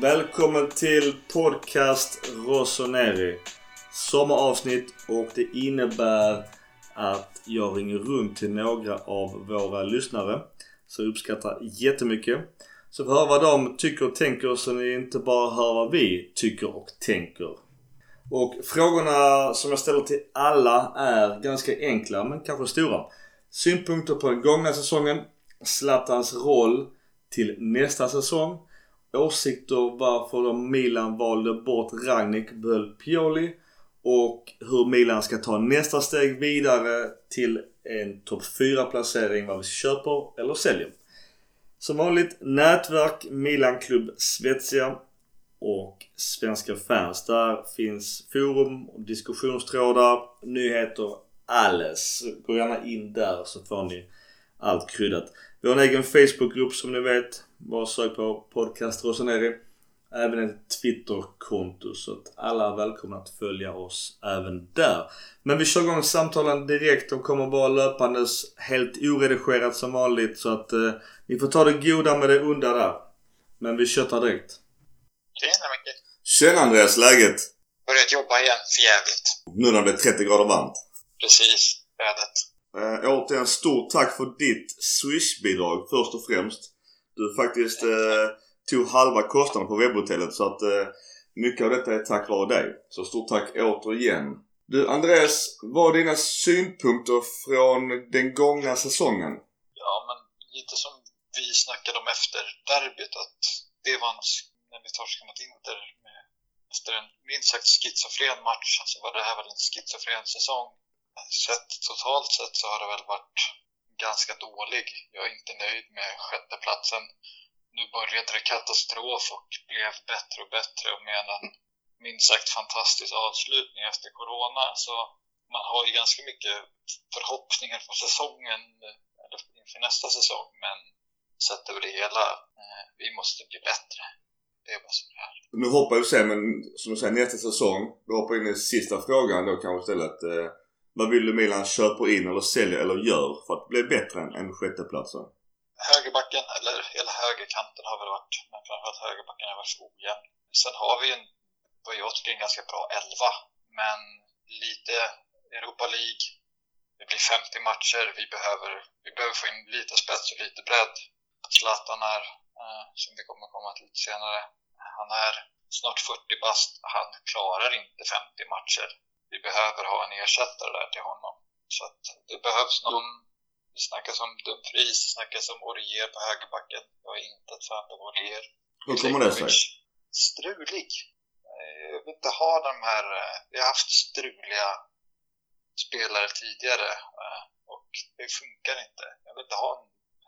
Välkommen till podcast Rossoneri. Sommaravsnitt och det innebär att jag ringer runt till några av våra lyssnare. Så jag uppskattar jättemycket. Så vi hör vad de tycker och tänker så ni inte bara hör vad vi tycker och tänker. Och frågorna som jag ställer till alla är ganska enkla men kanske stora. Synpunkter på den gångna säsongen, Zlatans roll till nästa säsong, åsikter varför de Milan valde bort Ragnik behöll Pioli och hur Milan ska ta nästa steg vidare till en topp 4 placering vad vi köper eller säljer. Som vanligt nätverk Milan Klubb Svezia och Svenska fans. Där finns forum, diskussionstrådar, nyheter, alles. Gå gärna in där så får ni allt kryddat. Vi har en egen Facebookgrupp som ni vet. Bara sök på podcast Rosaneri. Även ett Twitterkonto så att alla är välkomna att följa oss även där. Men vi kör igång samtalen direkt. De kommer bara löpandes helt oredigerat som vanligt så att eh, ni får ta det goda med det onda där. Men vi köttar direkt. Tjena Micke. Tjena Andreas, läget? Börjat jobba igen, för jävligt. Nu när det blir 30 grader varmt. Precis, vädret. Eh, återigen stort tack för ditt Swish-bidrag först och främst. Du faktiskt eh, tog halva kostnaden på webbhotellet så att eh, mycket av detta är tack vare dig. Så stort tack återigen. Du Andreas, vad är dina synpunkter från den gångna säsongen? Ja, men lite som vi snackade om efter derbyt att det var en, när vi torskade mot Inter med, efter en minst sagt schizofren match, så var det här väl en schizofren säsong. Sett totalt sett så har det väl varit ganska dålig. Jag är inte nöjd med sjätteplatsen. Nu började det katastrof och blev bättre och bättre och med en minst sagt fantastisk avslutning efter Corona så man har ju ganska mycket förhoppningar på säsongen eller inför nästa säsong men sett över det hela, eh, vi måste bli bättre. Det är bara som är. Nu hoppar vi sen, men som du säger nästa säsong. Vi hoppar in i sista frågan då kanske istället. Eh, vad vill du Milan köper in eller säljer eller gör för att bli bättre än, än sjätteplatsen? Högerbacken, eller hela högerkanten har väl varit, men framförallt högerbacken har varit ojämn. Sen har vi en, vad jag tycker, en ganska bra elva. Men lite Europa League, det blir 50 matcher, vi behöver, vi behöver få in lite spets och lite bredd. Zlatan är, eh, som vi kommer komma till lite senare, han är snart 40 bast, han klarar inte 50 matcher. Vi behöver ha en ersättare där till honom. Så att det behövs någon det snackas om Dumfries, det snackas om Orier på högerbacken. Jag är inte ett fan av Orier. Hur kommer det sig? Strulig. Jag vill inte ha de här... Vi har haft struliga spelare tidigare och det funkar inte. Jag vill inte ha en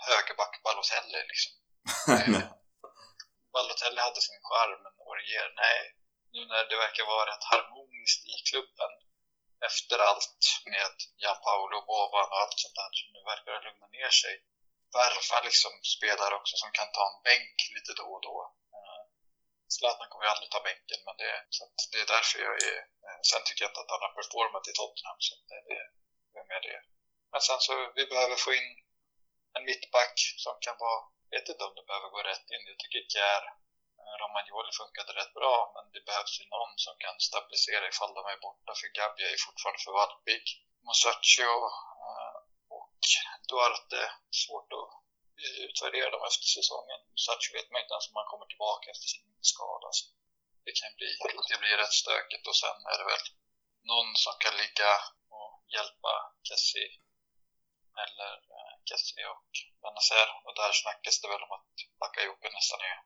högerback Balotelli liksom. Balotelli hade sin charm, men Orier, nej. Nu när det verkar vara rätt harmoniskt i klubben efter allt med Gianpaolo Bovan och allt sånt där. Så nu verkar det lugna ner sig. Värva liksom spelare också som kan ta en bänk lite då och då. Eh, Zlatan kommer ju aldrig ta bänken, men det, så det är därför jag är... Eh, sen tycker jag inte att han har performat i Tottenham, så det, det, det är med det. Men sen så, vi behöver få in en mittback som kan vara... Jag vet inte om det behöver gå rätt in. Jag tycker Kjär Romagnoli funkade rätt bra, men det behövs ju någon som kan stabilisera ifall de är borta, för Gabia är fortfarande för valpig. Musacchio eh, och Duarte, svårt att eh, utvärdera dem efter säsongen. Musacchio vet man inte ens om han kommer tillbaka efter sin skada. Så det kan bli, det blir rätt stökigt och sen är det väl någon som kan ligga och hjälpa Kessie eller eh, Kessie och Benazer och där snackas det väl om att Bakayoko nästan är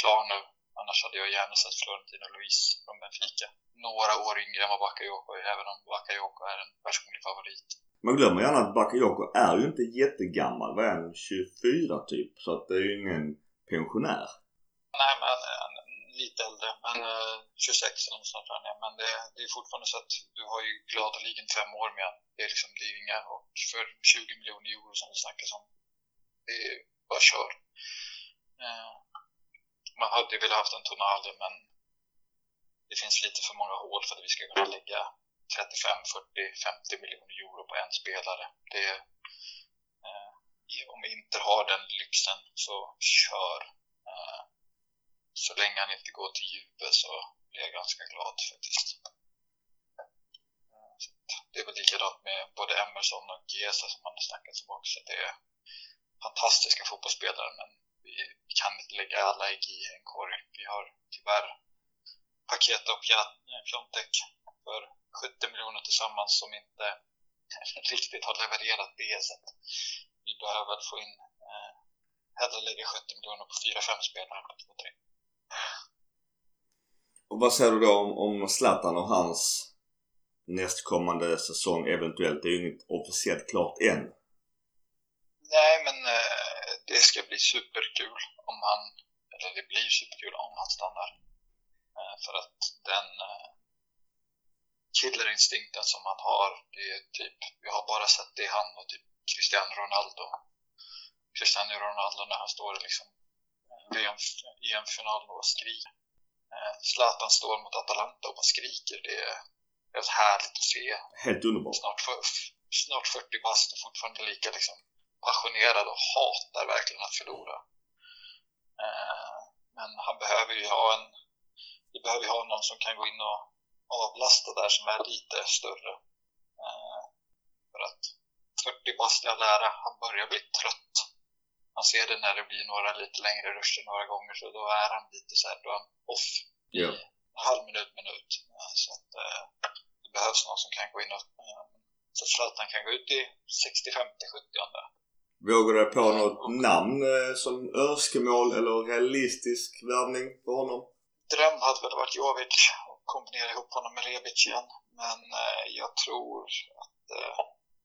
klar nu. Annars hade jag gärna sett Florentino Luis från Benfica. Några år yngre än vad Bakayoko är, även om Bakayoko är en personlig favorit. Man glömmer gärna att Bakayoko är ju inte jättegammal. Vad är han? 24 typ? Så att det är ju ingen pensionär. Nej, men han är lite äldre. Men 26 eller något sånt där. Men det, det är fortfarande så att du har ju gladeligen fem år med Det är liksom, det är inga... Och för 20 miljoner euro som det snackas om. Det är bara kör man hade ju velat haft en Tonali men det finns lite för många hål för att vi ska kunna lägga 35, 40, 50 miljoner euro på en spelare. Det, eh, om vi inte har den lyxen så kör. Eh, så länge han inte går till Juve så blir jag ganska glad faktiskt. Eh, det är väl likadant med både Emerson och Gesa som man har snackat om också. Det är fantastiska fotbollsspelare men vi, kan inte lägga alla ägg i en korg. Vi har tyvärr paket och Piontek för 70 miljoner tillsammans som inte riktigt har levererat BS. Vi behöver få in, eh, hellre lägga 70 miljoner på 4-5 spelare än på 2-3. Och vad säger du då om, om Zlatan och hans nästkommande säsong eventuellt? Det är ju inget officiellt klart än. Nej, men eh, det ska bli superkul om han, eller det blir superkul om han stannar. Eh, för att den eh, killerinstinkten som han har, det är typ, vi har bara sett det i han och typ Cristiano Ronaldo. Cristiano Ronaldo när han står liksom i en final och skriker. Zlatan står mot Atalanta och bara skriker. Det är helt härligt att se. Helt underbart. Snart, snart 40 bast och fortfarande lika liksom passionerad och hatar verkligen att förlora. Men han behöver ju ha en vi behöver ha någon som kan gå in och avlasta där som är lite större. Eh, för att 40 bast i all ära, han börjar bli trött. Man ser det när det blir några lite längre ruscher några gånger så då är han lite så här, då är han off ja. i halv minut, minut. Så att eh, det behövs någon som kan gå in och eh, så att Zlatan kan gå ut i 60, 50, 70 Vågar du på något namn som önskemål eller realistisk värvning för honom? dröm hade väl varit Jovic och kombinera ihop honom med Rebic igen. Men eh, jag tror att eh,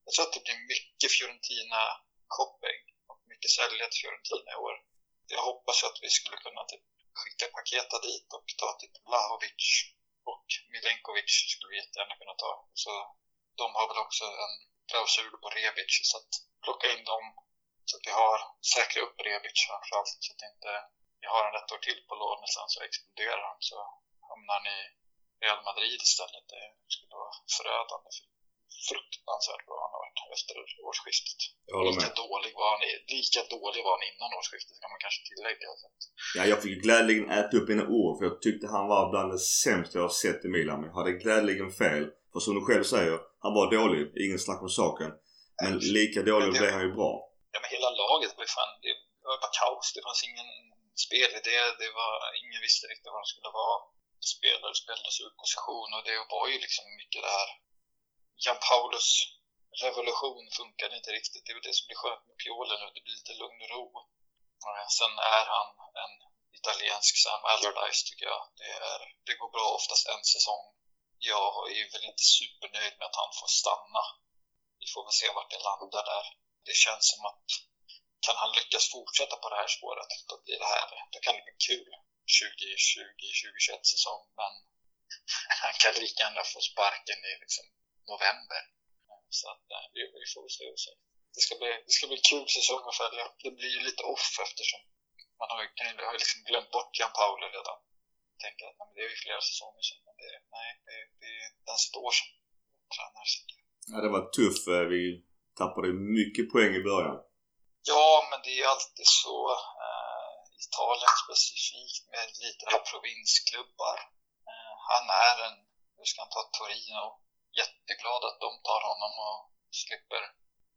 jag tror att det blir mycket Fiorentina-shopping och mycket sälja till Fiorentina i år. Jag hoppas att vi skulle kunna typ, skicka paketa dit och ta typ Vlahovic och Milenkovic skulle vi jättegärna kunna ta. Så de har väl också en klausul på Rebic så att plocka in dem så att vi har säkra upp Rebic framförallt så att det inte ni har han ett år till på lån och sen så exploderar han så hamnar han i Real Madrid istället. Det skulle vara förödande. Fruktansvärt bra han har varit efter årsskiftet. Lika dålig, var han, lika dålig var han innan årsskiftet kan man kanske tillägga. Ja, jag fick glädjligen äta upp mina ord för jag tyckte han var bland det sämsta jag har sett i Milan. Men jag hade glädjligen fel. För som du själv säger, han var dålig. Ingen snack om saken. Men lika dålig blev han ju bra. Ja men hela laget var ju fan, det var bara kaos. Det fanns ingen spelidé. Det var, ingen visste riktigt vad de skulle vara. Spelare spelades ur position och det var ju liksom mycket det här. Jan Paulus revolution funkade inte riktigt. Det är väl det som blir skönt med Pioli nu. Det blir lite lugn och ro. Eh, sen är han en italiensk Sam Allardyce tycker jag. Det, är, det går bra oftast en säsong. Jag är väl inte supernöjd med att han får stanna. Vi får väl se vart det landar där. Det känns som att kan han lyckas fortsätta på det här spåret, då blir det här, då kan det bli kul 2020-2021 säsong. Men han kan lika gärna få sparken i liksom november. Så att, eh, vi, vi får se och se. Det ska, bli, det ska bli kul säsong att följa. Det blir ju lite off eftersom man har, har liksom glömt bort Jan Paolo redan. Tänker att nej, det är ju flera säsonger sedan, men det, nej, det, det är ens ett år sedan. Tränare, Ja, det var tufft. Eh, vi tappade mycket poäng i början. Ja, men det är alltid så. Eh, Italien specifikt med lite här provinsklubbar. Eh, han är en, hur ska han ta Torino? Jätteglad att de tar honom och slipper,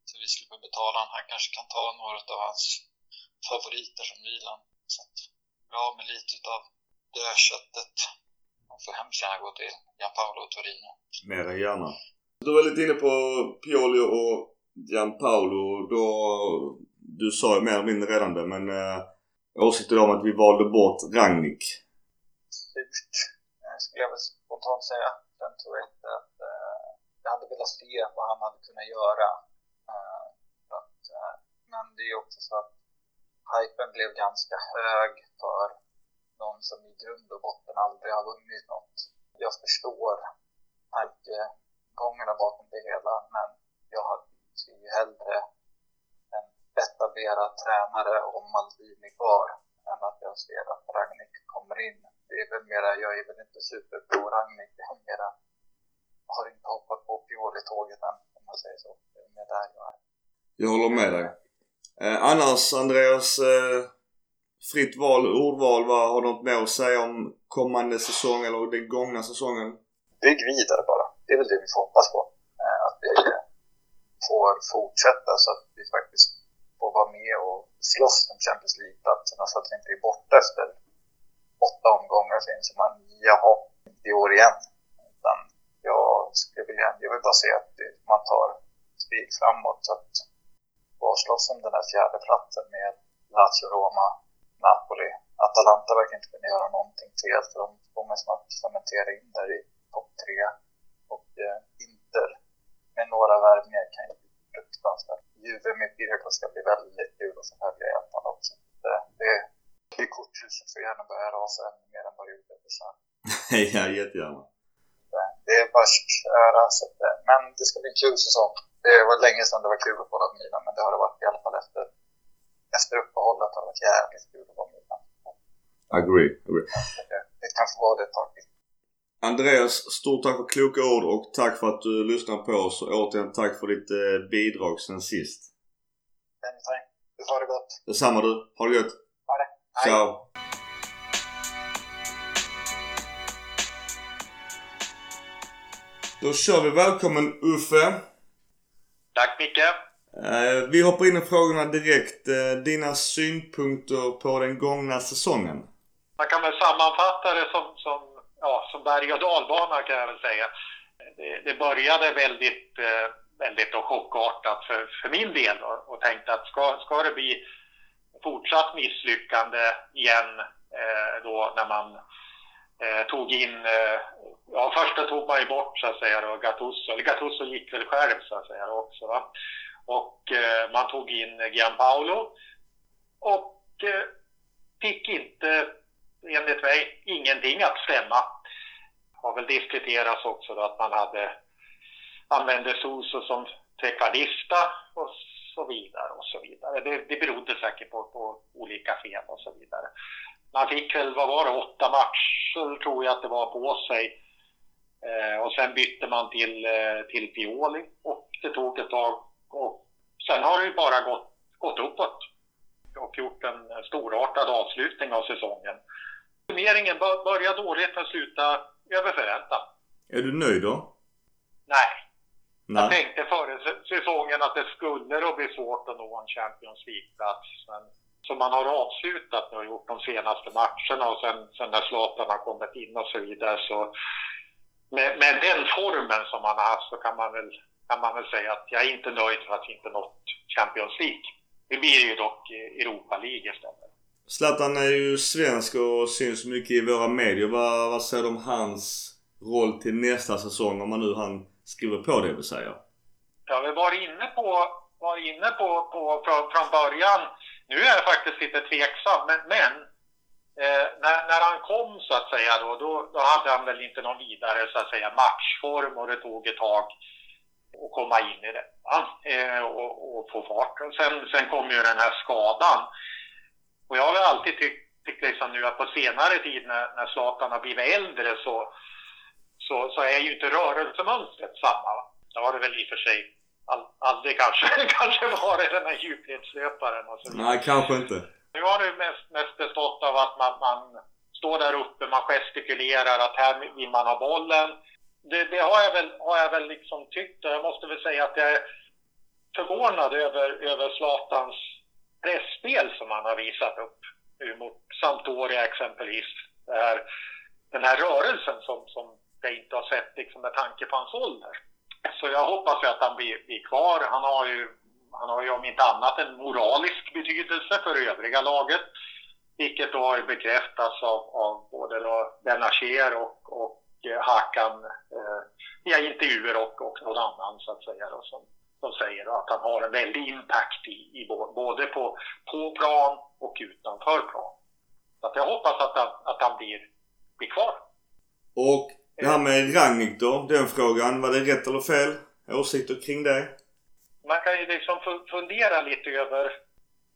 så vi slipper betala honom. Han kanske kan ta några av hans favoriter som Milan. Så att, bra med lite av dödköttet. Han får hemskt gärna gå till Gianpaolo och Torino. Mer än gärna. Du var lite inne på Pioli och Gianpaolo. Då du sa ju mer eller mindre redan det men eh, åsikter om att vi valde bort Ragnik? Surt, skulle jag väl spontant säga. Sen tror jag inte att eh, jag hade velat se vad han hade kunnat göra. Eh, att, eh, men det är också så att hypen blev ganska hög för någon som i grund och botten aldrig har vunnit något. Jag förstår tankegångarna bakom det hela men jag skulle ju hellre etablerad tränare och Maldini kvar än att jag ser att Ragnik kommer in. Det är väl mera, jag är väl inte superpro Ragnik, jag är mera, har inte hoppat på Pioli-tåget än om man säger så. Det är mer där jag är. Jag håller med dig. Eh, annars Andreas, eh, fritt val, ordval. Vad har du något mer att säga om kommande säsong eller den gångna säsongen? Bygg vidare bara. Det är väl det vi får hoppas på. Eh, att vi får fortsätta så att vi faktiskt får vara med och slåss om Champions League-platserna så att vi inte är borta efter åtta omgångar så inser man, jaha, i år igen. Utan jag skulle vilja, jag vill bara se att man tar steg framåt så att bara slåss om den här fjärde platsen med Lazio, Roma, Napoli. Atalanta verkar inte kunna göra någonting fel för de kommer snart cementera in där i topp tre. Och eh, med några värvningar kan ju bli fruktansvärt. Juve med Pirko ska bli väldigt kul att följa i alla fall också. Det, det, det korthuset får gärna börja rasa ännu mer än vad det gjorde för sen. ja, jättegärna. Det är bara att köra. Så att, men det ska bli en kul säsong. Det var länge sedan det var kul att kolla på Milan, men det har det varit i alla fall efter, efter uppehållet. har det varit jävligt kul att vara Milan. Agree. agree. Det, det kan få vara det ett tag Andreas, stort tack för kloka ord och tack för att du lyssnar på oss. Och återigen tack för ditt eh, bidrag sen sist. Anytime. Du har det gott. Detsamma du. Ha det gött. Ha det. Hej. Ciao. Då kör vi. Välkommen Uffe. Tack Micke. Eh, vi hoppar in i frågorna direkt. Eh, dina synpunkter på den gångna säsongen? Man kan väl sammanfatta det som, som, ja, som berg och dalbana kan jag väl säga. Det, det började väldigt, eh, väldigt chockartat för, för min del och, och tänkte att ska, ska det bli fortsatt misslyckande igen eh, då när man eh, tog in, eh, ja första tog man ju bort så att säga då Gattuso, eller Gattuso gick väl själv så att säga också va. Och eh, man tog in Gianpaolo och eh, fick inte, enligt mig, ingenting att stämma. Har väl diskuterats också då att man hade använde Soso som trekvardista och så vidare och så vidare. Det, det berodde säkert på, på olika fel och så vidare man fick väl, vad var det, åtta matcher tror jag att det var på sig. Eh, och sen bytte man till, eh, till Pioli och det tog ett tag. Och sen har det ju bara gått, gått uppåt och gjort en storartad avslutning av säsongen. Summeringen började dåligt men slutade över förväntan. Är du nöjd då? Nej. Nej. Jag tänkte före säsongen att det skulle då bli svårt att nå en Champions League-plats. Men som man har avslutat nu och gjort de senaste matcherna och sen, sen när Zlatan har kommit in och så vidare så med, med den formen som man har haft så kan man väl, kan man väl säga att jag är inte nöjd för att vi inte nått Champions League. Det blir ju dock Europa League istället. Zlatan är ju svensk och syns mycket i våra medier. Vad, vad säger du om hans roll till nästa säsong om man nu han skriver på det vill säga? Ja, vi var inne på, var inne på, på från, från början nu är jag faktiskt lite tveksam, men, men eh, när, när han kom så att säga då, då, då, hade han väl inte någon vidare så att säga matchform och det tog ett tag att komma in i det eh, och, och, få fart. Och sen, sen kom ju den här skadan. Och jag har väl alltid tyckt, tyckt liksom nu att på senare tid när, när Zlatan har blivit äldre så, så, så är ju inte rörelsemönstret samma. Det har det väl i och för sig all, aldrig kanske, kanske varit den här djupledslöparen och så Nej, kanske inte. Nu har det mest, mest bestått av att man, man står där uppe, man gestikulerar att här vill man ha bollen. Det, det, har, jag väl, har jag väl liksom tyckt och jag måste väl säga att jag är förvånad över, över Zlatans pressspel som han har visat upp nu mot Sampdoria exempelvis. Det här, den här rörelsen som, som jag inte har sett liksom med tanke på hans ålder. Så jag hoppas ju att han blir, blir kvar. Han har ju, han har ju om inte annat en moralisk betydelse för övriga laget. Vilket då har bekräftats av, av både då Benacher och, och eh, Hakan eh, via intervjuer och, och någon annan så att säga då, som, som säger att han har en väldig impact i, i både på, på plan och utanför plan. Så att jag hoppas att han, att han blir, blir kvar. Och det här med Rangnick då, den frågan. Var det rätt eller fel? Åsikter kring det? Man kan ju liksom fundera lite över,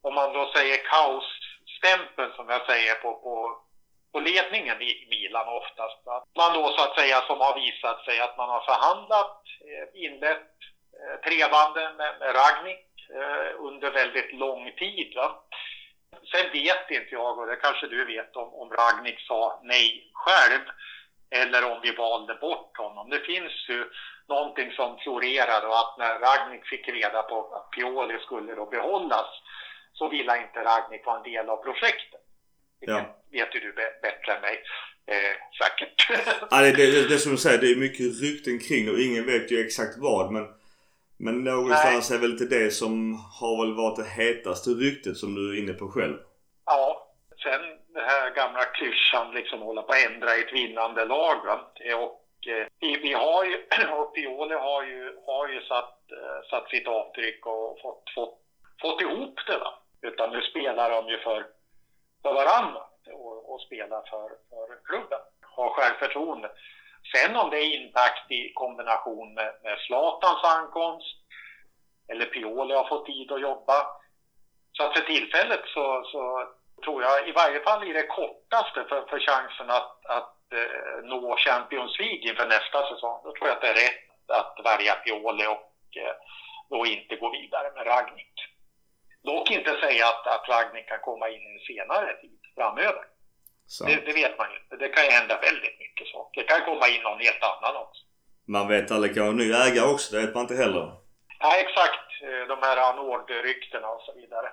om man då säger kaosstämpeln som jag säger på, på, på ledningen i Milan oftast. Att man då så att säga som har visat sig att man har förhandlat, eh, inlett eh, trevande med, med Ragnik eh, under väldigt lång tid. Va? sen vet inte jag, och det kanske du vet, om, om Ragnik sa nej själv eller om vi valde bort honom. Det finns ju någonting som florerade och att när Ragnik fick reda på att Pioli skulle då behållas så ville inte Ragnik vara en del av projektet. Det ja. vet ju du bättre än mig. Eh, säkert. ja, det, det, det, som du säger, det är mycket rykten kring och ingen vet ju exakt vad. Men, men någonstans Nej. är väl inte det som har väl varit det hetaste ryktet som du är inne på själv? Ja. Sen den här gamla klyschan liksom hålla på att ändra ett vinnande lag. Och eh, vi, vi, har ju, och Pioli har ju, har ju satt, eh, satt sitt avtryck och fått, fått, fått ihop det. Va? Utan nu spelar de ju för, för varandra och, och spelar för, för klubben. Har självförtroende. Sen om det är intakt i kombination med, med Zlatans ankomst eller Pioli har fått tid att jobba. Så att för tillfället så, så tror jag, i varje fall i det kortaste för, för chansen att, att eh, nå Champions League inför nästa säsong, då tror jag att det är rätt att välja Pioli och eh, då inte gå vidare med Ragnik. Dock inte säga att, att Ragnik kan komma in i en senare tid framöver. Det, det, vet man ju inte. Det kan ju hända väldigt mycket saker. Det kan komma in någon helt annan också. Man vet aldrig, det kan vara en ny ägare också. Det vet man inte heller. Ja, exakt. Eh, de här Nord-ryktena och så vidare.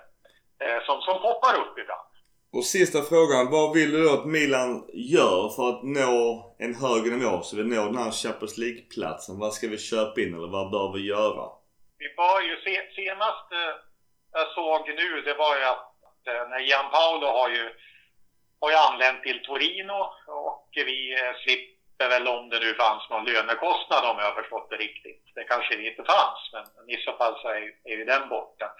Eh, som, som poppar upp ibland. Och sista frågan. Vad vill du då att Milan gör för att nå en högre nivå? Så vi når den här Champions League-platsen. Vad ska vi köpa in eller vad bör vi göra? Vi bör ju se, senast jag såg nu det var ju att när Gianpaolo har ju har ju anlänt till Torino och vi eh, slipper väl om det nu fanns någon lönekostnad om jag har förstått det riktigt. Det kanske det inte fanns, men i så fall så är, är ju den borta.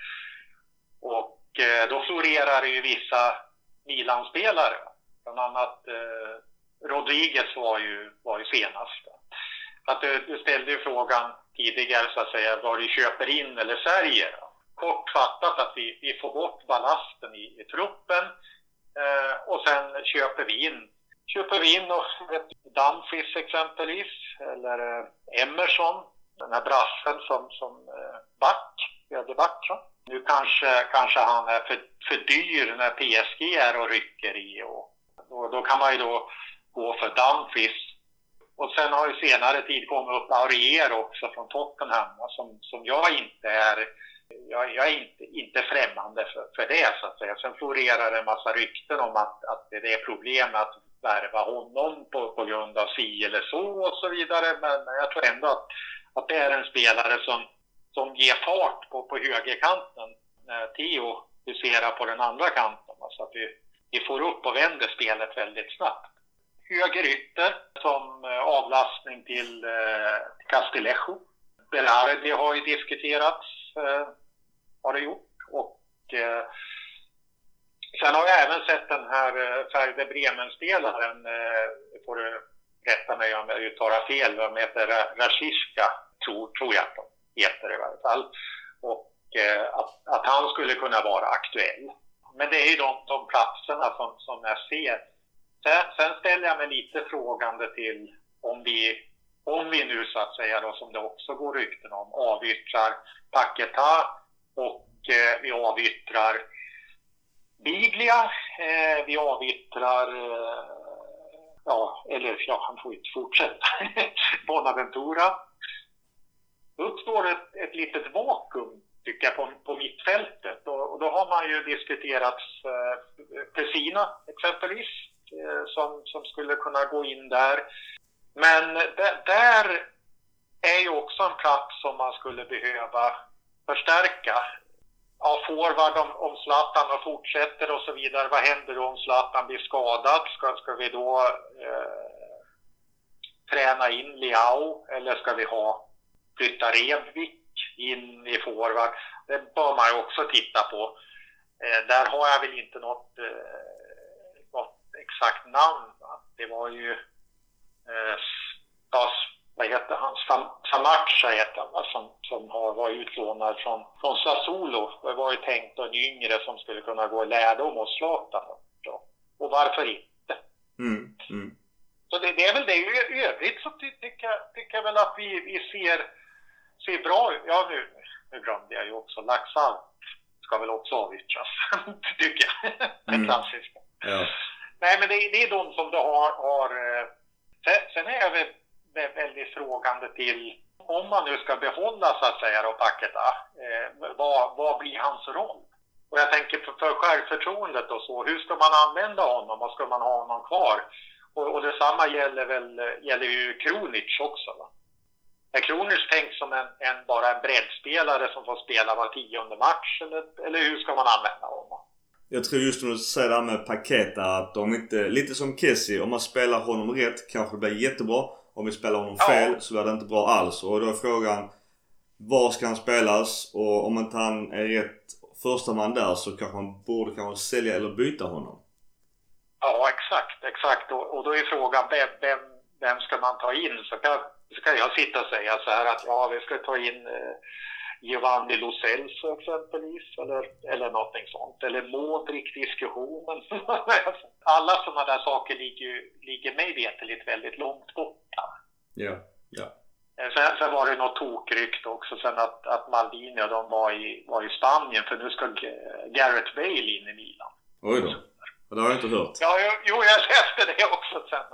Och eh, då florerar det ju vissa Milan-spelare. Bland annat eh, Rodriguez var ju, var ju senast. Att du, du ställde ju frågan tidigare så att säga vad du köper in eller säljer. Kortfattat att vi, vi får bort ballasten i, i truppen Eh, och sen köper vi in, köper vi in och, Dumfries exempelvis, eller eh, Emerson, den här brassen som, som eh, back, högerback. Nu kanske, kanske han är för, för dyr när PSG är och rycker i och, och då kan man ju då gå för Dumfries. Och sen har ju senare tid kommit upp Aurier också från Tottenham som, som jag inte är jag, jag, är inte, inte främmande för, för det så att säga. Sen florerar det en massa rykten om att, att det är problem att värva honom på, på grund av si eller så och så vidare. Men jag tror ändå att, att det är en spelare som, som ger fart på, på högerkanten när Theo huserar på den andra kanten. Så att vi, vi får upp och vänder spelet väldigt snabbt. Höger ytter som eh, avlastning till eh, Castillejo. Berardi har ju diskuterats eh, har det gjort. Och eh, sen har jag även sett den här eh, Färde Bremen-spelaren, eh, får du rätta mig om jag uttalar fel, de heter Rashiska, tror, tror jag att de heter i varje fall. Och eh, att, att han skulle kunna vara aktuell. Men det är ju de, de platserna som, som jag ser. Sen, sen ställer jag mig lite frågande till om vi, om vi nu så att säga då, som det också går rykten om, avyttrar Paketa och eh, vi avyttrar Biglia, eh, vi avyttrar, eh, ja, eller ja, han får inte fortsätta, Bonaventura. Då uppstår ett, ett litet vakuum, tycker jag, på, på mittfältet. Och, och då har man ju diskuterat eh, Pessina exempelvis, eh, som, som skulle kunna gå in där. Men där är ju också en plats som man skulle behöva förstärka. Ja, forward om, om Zlatan och fortsätter och så vidare. Vad händer då om Zlatan blir skadad? Ska, ska vi då eh, träna in Liao eller ska vi ha flytta Redvik in i forward? Det bör man ju också titta på. Eh, där har jag väl inte något, eh, något exakt namn. Va? Det var ju eh, vad heter han, Sam, Samacha heter han, som, som har varit utlånad från, från Sassuolo. Det var ju tänkt en yngre som skulle kunna gå i lärdom hos Zlatan. Och varför inte? Mm, mm. Så det, det, är väl det. I övrigt så tycker jag, tycker jag väl att vi, vi ser, ser bra ut. Ja, nu, nu glömde jag ju också Laxalt ska väl också avyttras, tycker jag. Den Mm. klassiska. Ja. Nej, men det, det är de som du har... har eh, sen, sen är jag väl vä- väldigt frågande till om man nu ska behålla så att säga då Paketa, eh, vad, vad blir hans roll? Och jag tänker för, för självförtroendet och så, hur ska man använda honom och ska man ha honom kvar? Och, och detsamma gäller väl gäller ju Kronic också. Va? Är Kronic tänkt som en, en, bara en breddspelare som får spela var tionde match eller, eller hur ska man använda honom? Jag tror just när du säger det här med Paketa att om inte, lite som Kessie, om man spelar honom rätt kanske det blir jättebra. Om vi spelar honom Ja. fel så blir det inte bra alls. Och då är frågan var ska han spelas? Och om inte han är rätt första man där så kanske man borde kanske sälja eller byta honom. Ja, exakt, exakt. Och, och då är frågan vem, vem, vem ska man ta in? Så kan, så kan jag sitta och säga så här att ja, vi ska ta in eh, Giovanni Lo Celso exempelvis eller, eller någonting sånt. Eller Modric-diskussionen. Alla sådana där saker ligger, ligger mig veterligt väldigt långt borta. Ja. Ja. Eh, Sen, sen var det något tokrykt också sen att, att Maldini och de var i, var i Spanien för nu ska Gareth Bale in i Milan. Oj då. Det har jag inte hört. Ja, jo, jo, jag läste det också sen.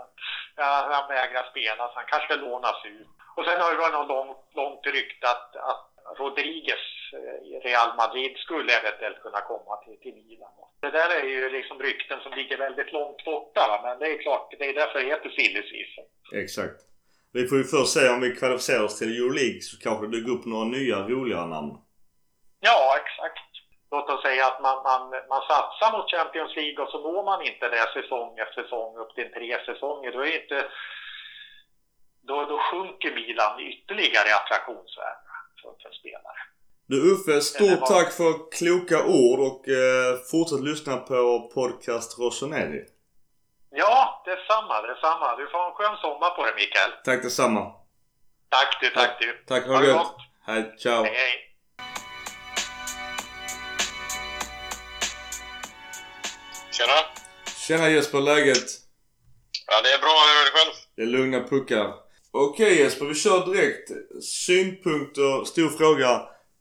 Ja, han vägrar spela så han kanske lånas ut. Och sen har det varit något långt, långt rykte att, att Rodriguez eh, i Real Madrid skulle eventuellt kunna komma till, till Milan. Det där är ju liksom rykten som ligger väldigt långt borta. Men det är klart, det är därför det heter silly season. Exakt. Vi får ju först se om vi kvalificerar oss till Euroleague så kanske det dyker upp några nya roligare namn. Ja, exakt. Låt oss säga att man, man, man satsar mot Champions League och så når man inte det säsong efter säsong upp till tre säsonger. Då, är inte, då, då sjunker Milan ytterligare i attraktionsvärde för, för spelare. Du Uffe, stort vad? tack för kloka ord och eh, fortsätt lyssna på podcast Rossoneri. Ja, detsamma, detsamma. Du får ha en skön sommar på dig Mikael. Tack detsamma. Tack du, tack du. Tack, Ha det gott. gott. Hej, ciao. Hej, hej. Tjena! Tjena Jesper, läget? Ja, det är bra. Hur är det själv? Det är lugna puckar. Okej Jesper, vi kör direkt. Synpunkter, stor fråga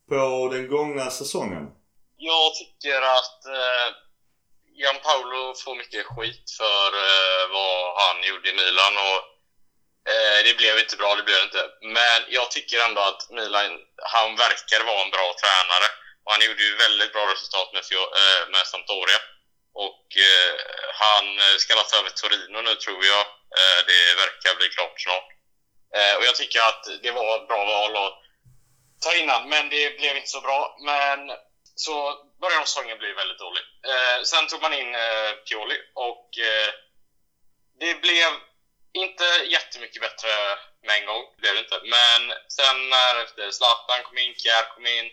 på den gångna säsongen. Jag tycker att eh, Jan Paolo får mycket skit för eh, vad han gjorde i Milan. Och, eh, det blev inte bra, det blev det inte. Men jag tycker ändå att Milan, han verkar vara en bra tränare. Och han gjorde ju väldigt bra resultat med, eh, med Sampdoria. Och eh, han eh, ska ta över Torino nu tror jag. Eh, det verkar bli klart snart. Eh, och jag tycker att det var ett bra val att ta innan, men det blev inte så bra. Men så början av säsongen blev väldigt dålig. Eh, sen tog man in eh, Pioli och eh, det blev inte jättemycket bättre med en gång. Det blev det inte. Men sen när Zlatan kom in, Kjär kom in,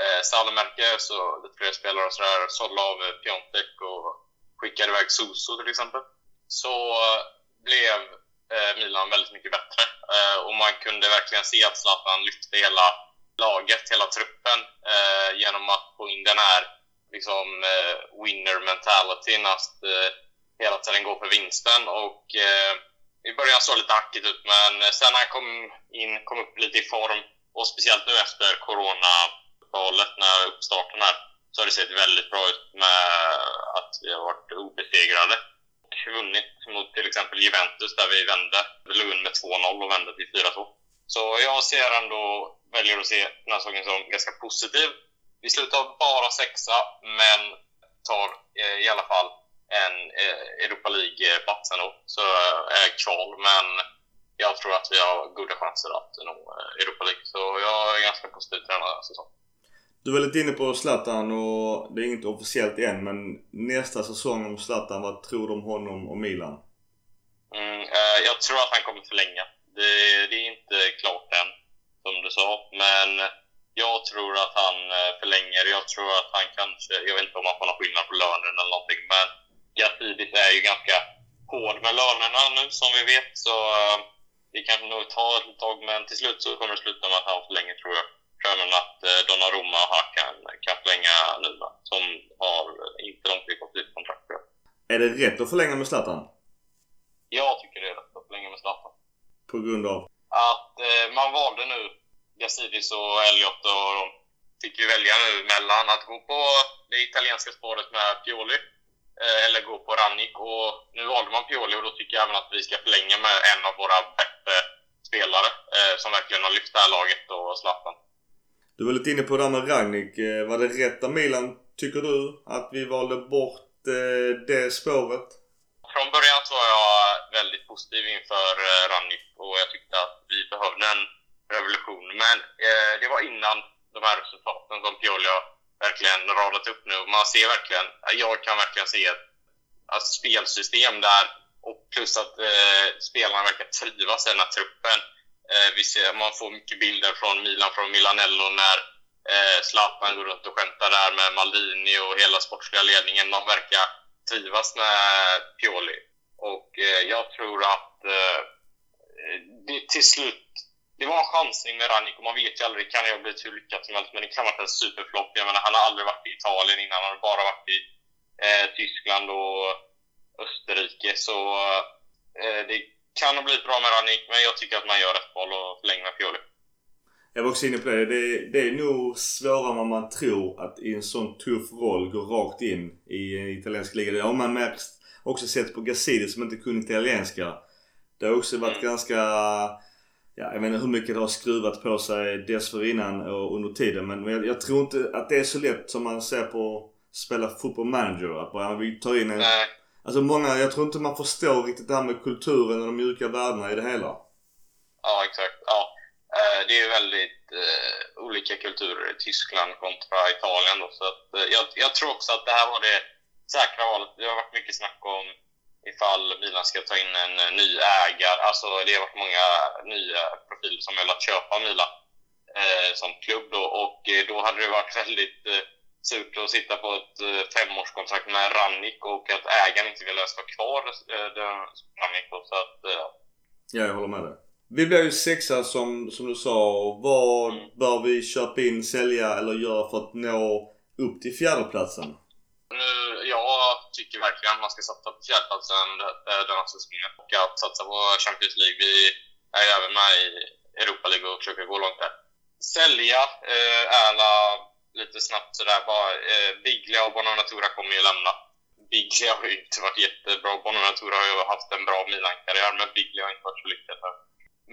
eh, Salamerke, så lite fler spelare och sådär, sålde av eh, Piontek och skickade iväg Soso till exempel. Så eh, blev Eh, Milan väldigt mycket bättre. Eh, och man kunde verkligen se att Zlatan lyfte hela laget, hela truppen eh, genom att få in den här liksom, winner mentalityn, att hela tiden gå för vinsten. Och i början såg det lite hackigt ut, men sen när han kom in, kom upp lite i form och speciellt nu efter coronauppehållet, när uppstarten här, så har det sett väldigt bra ut med att vi har varit obesegrade. Vunnit mot till exempel Juventus där vi vände, Lund med 2-0 och vände till 4-2. Så jag ser ändå, väljer att se den här säsongen som ganska positiv. Vi slutar bara sexa, men tar eh, i alla fall en eh, Europa League-plats ändå. Så eh, är kval, men jag tror att vi har goda chanser att nå eh, Europa League. Så jag är ganska positiv till den här säsongen. Du var lite inne på Zlatan och det är inget officiellt än men nästa säsong om Zlatan, vad tror du om honom och Milan? Mm, eh, jag tror att han kommer förlänga. Det, det är inte klart än, som du sa. Men jag tror att han eh, förlänger. Jag tror att han kanske... Jag vet inte om han får någon skillnad på lönen eller någonting. Men Gatidis är ju ganska hård med lönerna nu, som vi vet. Så eh, det kan nog ta ett tag. Men till slut så kommer det sluta med att han förlänger, tror jag. Även att eh, Donnarumma och Hakan kan förlänga nu, som har inte långt kvar på sitt kontrakt. Är det rätt att förlänga med Zlatan? Jag tycker det är rätt att förlänga med Zlatan. På grund av? att eh, man valde nu Gazidis och Elliot och de fick ju välja nu mellan att gå på det italienska spåret med Pioli eh, eller gå på Rannik. Och nu valde man Pioli och då tycker jag även att vi ska förlänga med en av våra bättre spelare eh, som verkligen har lyft det här laget och Zlatan. Du var lite inne på det här med Ragnik. Eh, var det rätt av Milan, tycker du, att vi valde bort eh, det spåret? Från början så var jag väldigt positiv inför eh, Ragnik och jag tyckte att vi behövde en revolution. Men eh, det var innan de här resultaten som Pioli har verkligen radat upp nu. Man ser verkligen, jag kan verkligen se ett, ett spelsystem där och plus att eh, spelarna verkar trivas i den här truppen. Eh, vi ser, man får mycket bilder från Milan, från Milanello när eh, Zlatan går runt och skämtar där med Maldini och hela sportsliga ledningen. De verkar trivas med Pioli. Och eh, jag tror att eh, det till slut det var en chansning med Rannik och man vet ju aldrig, det kan ju ha blivit hur lyckat som helst, men det kan ha varit en superflopp. Jag menar, han har aldrig varit i Italien innan, han har bara varit i eh, Tyskland och Österrike. Så eh, det kan ha blivit bra med Rannik, men jag tycker att man gör rätt val och förlänger med Pioli. Jag var också inne på det. det. Det är nog svårare än vad man tror att i en sån tuff roll gå rakt in i en italiensk liga. Det har man märkt, också sett på Gazidi som inte kunde italienska. Det har också varit mm. ganska ja, jag vet inte hur mycket det har skruvat på sig dessförinnan och under tiden. Men jag, jag, tror inte att det är så lätt som man ser på spela football manager. Att bara vi tar in en... Nej. Alltså många, jag tror inte man förstår riktigt det här med kulturen och de mjuka värdena i det hela. Ja, exakt. Ja. Eh, det är väldigt eh, olika kulturer i Tyskland kontra Italien då, så att, eh, jag, jag, tror också att det här var det säkra valet. Det har varit mycket snack om ifall Milan ska ta in en eh, ny ägare. Alltså det har varit många nya profiler som velat köpa Milan eh, som klubb då och eh, då hade det varit väldigt eh, surt att sitta på ett eh, femårskontrakt med Rannik och att ägaren inte ville stå kvar eh, Rannik så att eh, ja. jag håller med dig. Vi blir ju sexa som, som du sa. Vad mm. bör vi köpa in, sälja eller göra för att nå upp till fjärdeplatsen? jag tycker verkligen att man ska satsa på fjärdeplatsen den här säsongen och att satsa på Champions League. Vi är ju även med i Europa League och försöker gå långt där. Sälja eh, Erla lite snabbt sådär bara. Eh, Biglia och Bonaventura kommer ju lämna. Biglia har ju inte varit jättebra. Bonaventura har ju haft en bra Milan-karriär, men Biglia har inte varit så lyckad.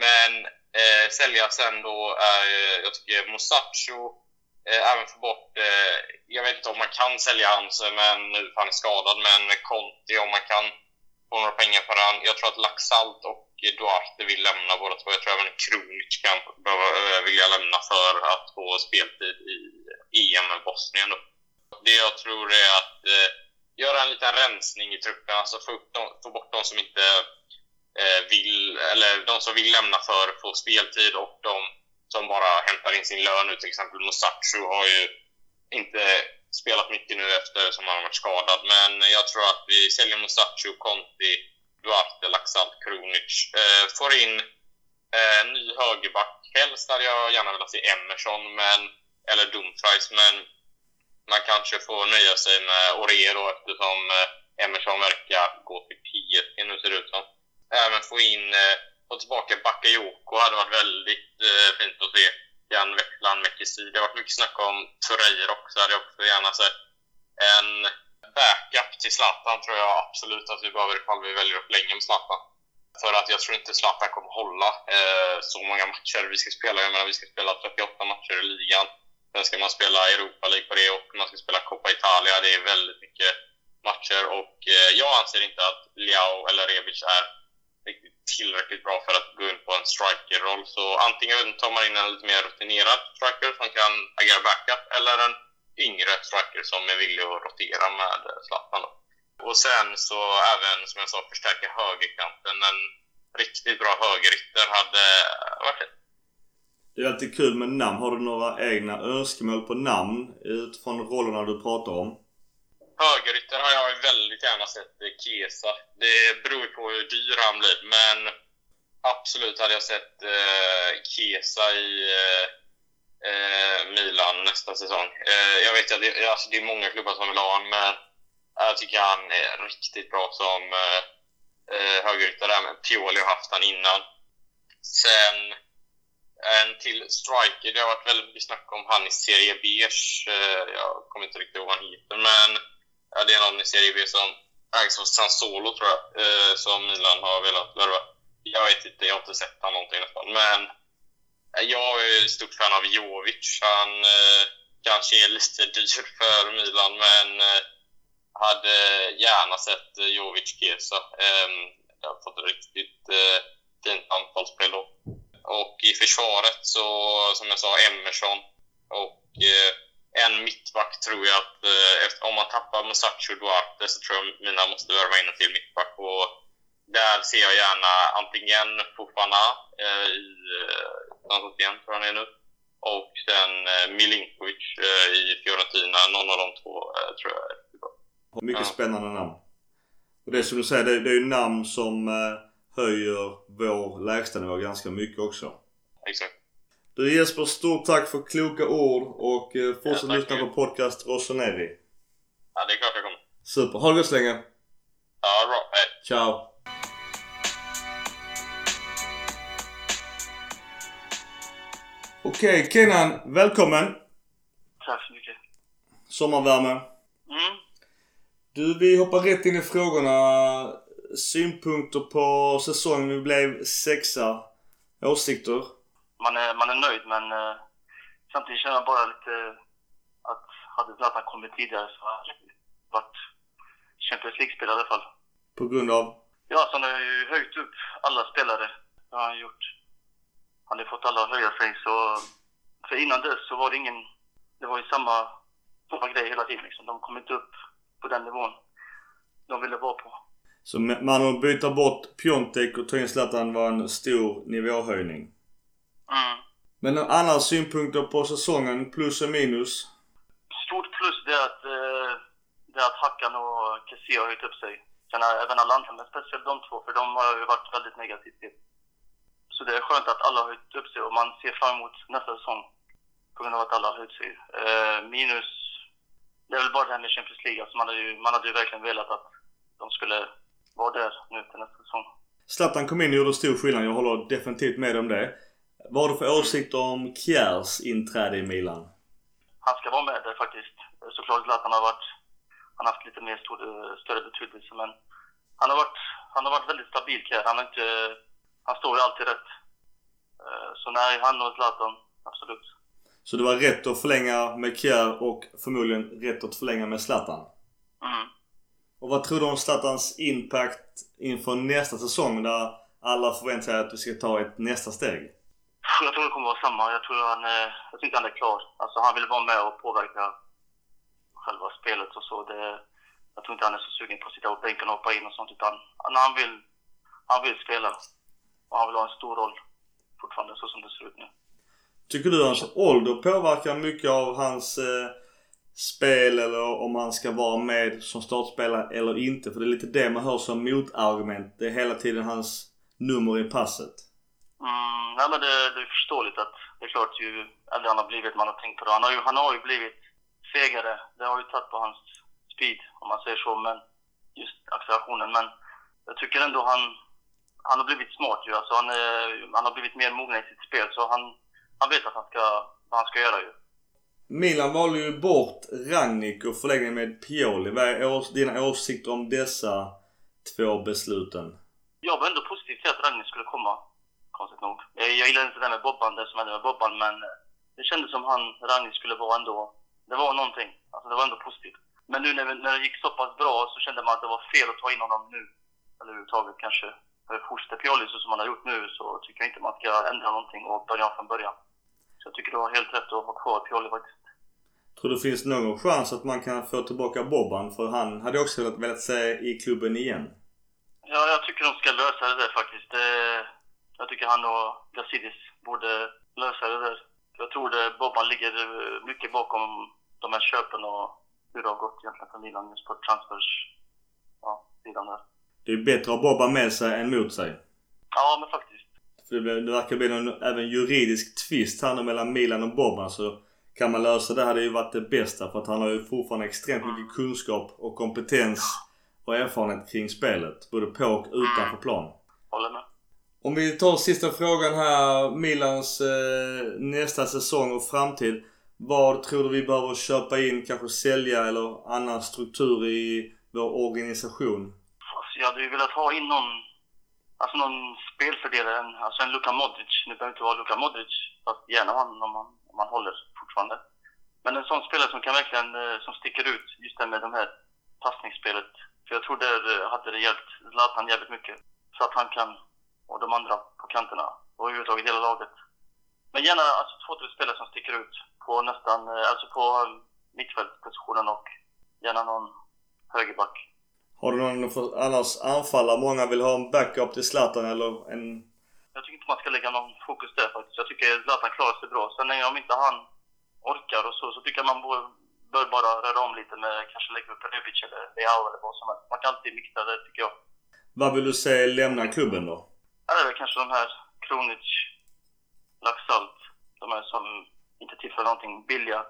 Men eh, sälja sen då är, eh, jag tycker Musacho Eh, även få bort, eh, jag vet inte om man kan sälja hans, men nu för han är skadad, men Conti om man kan få några pengar för han. Jag tror att Laxalt och Duarte vill lämna båda två. Jag tror även Kronik kan behöva, eh, vilja lämna för att få speltid i EM med Bosnien. Då. Det jag tror är att eh, göra en liten rensning i truppen, alltså få, upp dem, få bort de som inte eh, vill, eller de som vill lämna för att få speltid och de som bara hämtar in sin lön nu. Till exempel Musacho har ju inte spelat mycket nu efter som han har varit skadad. Men jag tror att vi säljer Musacho, Conti, Duarte, Laxalt, Krunic. Eh, får in eh, ny högerback. Helst hade jag gärna velat se Emerson, men, eller Dumfries, men man kanske får nöja sig med Orero eftersom eh, Emerson verkar gå till PSG nu ser det ut som. Även få in eh, få tillbaka Bakayoko hade varit väldigt eh, fint att se. Jan Veckland, Mekisi. Det har varit mycket snack om Tureir också. Hade jag också gärna sett. En backup till Zlatan tror jag absolut att vi behöver ifall vi väljer att länge med Zlatan. För att jag tror inte Zlatan kommer hålla eh, så många matcher. Vi ska spela, jag menar, vi ska spela 38 matcher i ligan. Sen ska man spela Europa League på det och man ska spela Coppa Italia. Det är väldigt mycket matcher och eh, jag anser inte att Liao eller Rebic är riktigt tillräckligt bra för att gå in på en striker-roll. Så antingen tar man in en lite mer rutinerad striker som kan agera backup eller en yngre striker som är villig att rotera med Zlatan. Och sen så även, som jag sa, förstärka högerkanten. En riktigt bra högerytter hade varit det. Det är alltid kul med namn. Har du några egna önskemål på namn utifrån rollerna du pratar om? Högerytter har jag väldigt gärna sett Kesa. Det beror på hur dyr han blir, men absolut hade jag sett eh, Kesa i eh, eh, Eh, Milan nästa säsong. Eh, jag vet att det, alltså, det är många klubbar som vill ha honom, men jag tycker han är riktigt bra som eh, eh. Pioli har haft han innan. Sen en till striker. Det har varit väldigt mycket snack om han i Serie B. Eh, jag kommer inte riktigt ihåg vad han heter, men ja, det är någon i Serie B som ägs av Sansolo tror jag, eh, som Milan har velat värva. Jag vet inte, jag har inte sett honom någonting nästan. Men jag är stort fan av Jovic. Han eh, kanske är lite dyr för Milan, men eh, hade gärna sett eh, Jovic Kesa. Ehm, jag har fått riktigt fint anfallsspel då. Och i försvaret så, som jag sa, Emerson. Och eh, en mittback tror jag att eh, efter, om man tappar Musacho Duarte så tror jag mina måste värva in en till mittback. Och där ser jag gärna antingen Fofana eh, i eh, igen, tror jag han är nu. Och sen eh, Milinkovic eh, i Fiorentina. Någon av de två eh, tror jag är bra. Mycket ja. spännande namn. Och det är som du säger, det, det är ju namn som eh, höjer vår lägstanivå ganska mycket också. Exakt. Du Jesper, stort tack för kloka ord och eh, fortsätt ja, lyssna på podcast Rossoneri. Ja, det är klart jag kommer. Super. Ha det gott så länge. Ja, bra. Hej. Ciao. Okej, okay, Kenan. Välkommen. Tack så mycket. Sommarvärme. Mm. Du, vi hoppar rätt in i frågorna synpunkter på säsongen. Vi blev sexa. Åsikter? Man är, man är nöjd men eh, samtidigt känner man bara lite att hade Zlatan kommit tidigare så hade det varit Champions League-spel i alla fall. På grund av? Ja, så han har ju höjt upp alla spelare. Det har han gjort. Han har fått alla att höja sig så... För innan dess så var det ingen... Det var ju samma, samma grej hela tiden liksom. De kom inte upp på den nivån de ville vara på. Så man att byta bort Piontek och ta in Zlatan var en stor nivåhöjning. Mm. Men andra synpunkter på säsongen, plus och minus? Stort plus det är att, eh, det är att Hackan och Kessie har höjt upp sig. Sen även alla andra, men speciellt de två, för de har ju varit väldigt negativt till. Så det är skönt att alla har höjt upp sig och man ser fram emot nästa säsong. På grund av att alla har höjt sig. Eh, minus, det är väl bara det här med Champions League. Alltså man, hade ju, man hade ju verkligen velat att de skulle vara där nu till nästa säsong. Zlatan kom in och gjorde stor skillnad. Jag håller definitivt med om det. Vad har du för åsikter om Kjärs inträde i Milan? Han ska vara med där faktiskt. Såklart Zlatan har varit... Han har haft lite mer stor, större betydelse men han har varit, han har varit väldigt stabil Kjär. Han har inte... Han står ju alltid rätt. Eh, så nej, han och Zlatan, absolut. Så det var rätt att förlänga med Kjär och förmodligen rätt att förlänga med Zlatan? Mm. Och vad tror du om Zlatans impact inför nästa säsong där alla förväntar sig att vi ska ta ett nästa steg? Jag tror det kommer vara samma. Jag tror han, jag tycker han är klar. Alltså han vill vara med och påverka själva spelet och så. Det, jag tror inte han är så sugen på att sitta på bänken och hoppa in och sånt utan han vill, han vill spela. Och han vill ha en stor roll fortfarande så som det ser ut nu. Tycker du hans ålder påverkar mycket av hans eh spel eller om han ska vara med som startspelare eller inte. För det är lite det man hör som motargument. Det är hela tiden hans nummer i passet. Mm, nej men det, det är förståeligt att det är klart ju äldre han har blivit, man har tänkt på det. Han har ju, han har ju blivit fegare. Det har ju tagit på hans speed om man säger så. Men just accelerationen. Men jag tycker ändå han, han har blivit smart ju. Alltså han, är, han har blivit mer mogen i sitt spel. Så han, han vet att han ska, vad han ska göra ju. Milan valde ju bort Rangnick och förlängde med Pioli. Vad är dina åsikter om dessa två besluten? Jag var ändå positiv till att Rangnick skulle komma. Konstigt nog. Jag gillade inte det där med Bobban, det som hände med Bobban, men det kändes som han, Rangnick skulle vara ändå... Det var någonting. Alltså det var ändå positivt. Men nu när, när det gick så pass bra så kände man att det var fel att ta in honom nu. Eller överhuvudtaget kanske. Fortsätter Pioli så som han har gjort nu så tycker jag inte man ska ändra någonting och börja från början. Så jag tycker det var helt rätt att ha kvar Pioli faktiskt. Tror du det finns någon chans att man kan få tillbaka Bobban? För han hade också velat se i klubben igen. Ja, jag tycker de ska lösa det där faktiskt. jag tycker han och Gazidis borde lösa det där. Jag tror det, Bobban ligger mycket bakom de här köpen och hur det har gått egentligen för Milan just på transfers, ja, sidan där. Det är bättre att ha Bobban med sig än mot sig. Ja, men faktiskt. För det, det verkar bli någon även juridisk tvist här nu mellan Milan och Bobban så kan man lösa det hade ju varit det bästa för att han har ju fortfarande extremt mycket kunskap och kompetens och erfarenhet kring spelet. Både på och utanför plan. Håller med. Om vi tar sista frågan här. Milans eh, nästa säsong och framtid. Vad tror du vi behöver köpa in, kanske sälja eller annan struktur i vår organisation? Jag hade ju velat ha in någon, alltså någon spelfördelare, en- alltså en Luka Modric. Nu behöver inte vara Luka Modric, fast gärna han om man, om man håller fortfarande. Men en sån spelare som kan verkligen, eh, som sticker ut just det med de här passningsspelet. För jag tror där eh, hade det hjälpt Zlatan jävligt mycket. Så att han kan, och de andra på kanterna, och överhuvudtaget hela laget. Men gärna alltså två, tre spelare som sticker ut på nästan, eh, alltså på mittfältpositionen och gärna någon högerback. Har du någon för, annars anfallare? Många vill ha en backup till Zlatan eller en... Jag tycker inte man ska lägga någon fokus där faktiskt. Jag tycker Zlatan klarar sig bra. Sen om inte han orkar och så, så tycker jag man bör, bör bara röra om lite med kanske lägga upp Rebic eller Leao eller vad som helst. Man kan alltid mixa det tycker jag. Vad vill du se lämna klubben då? Eller kanske de här Kronic, Laxalt. De här som inte tillför någonting billiga.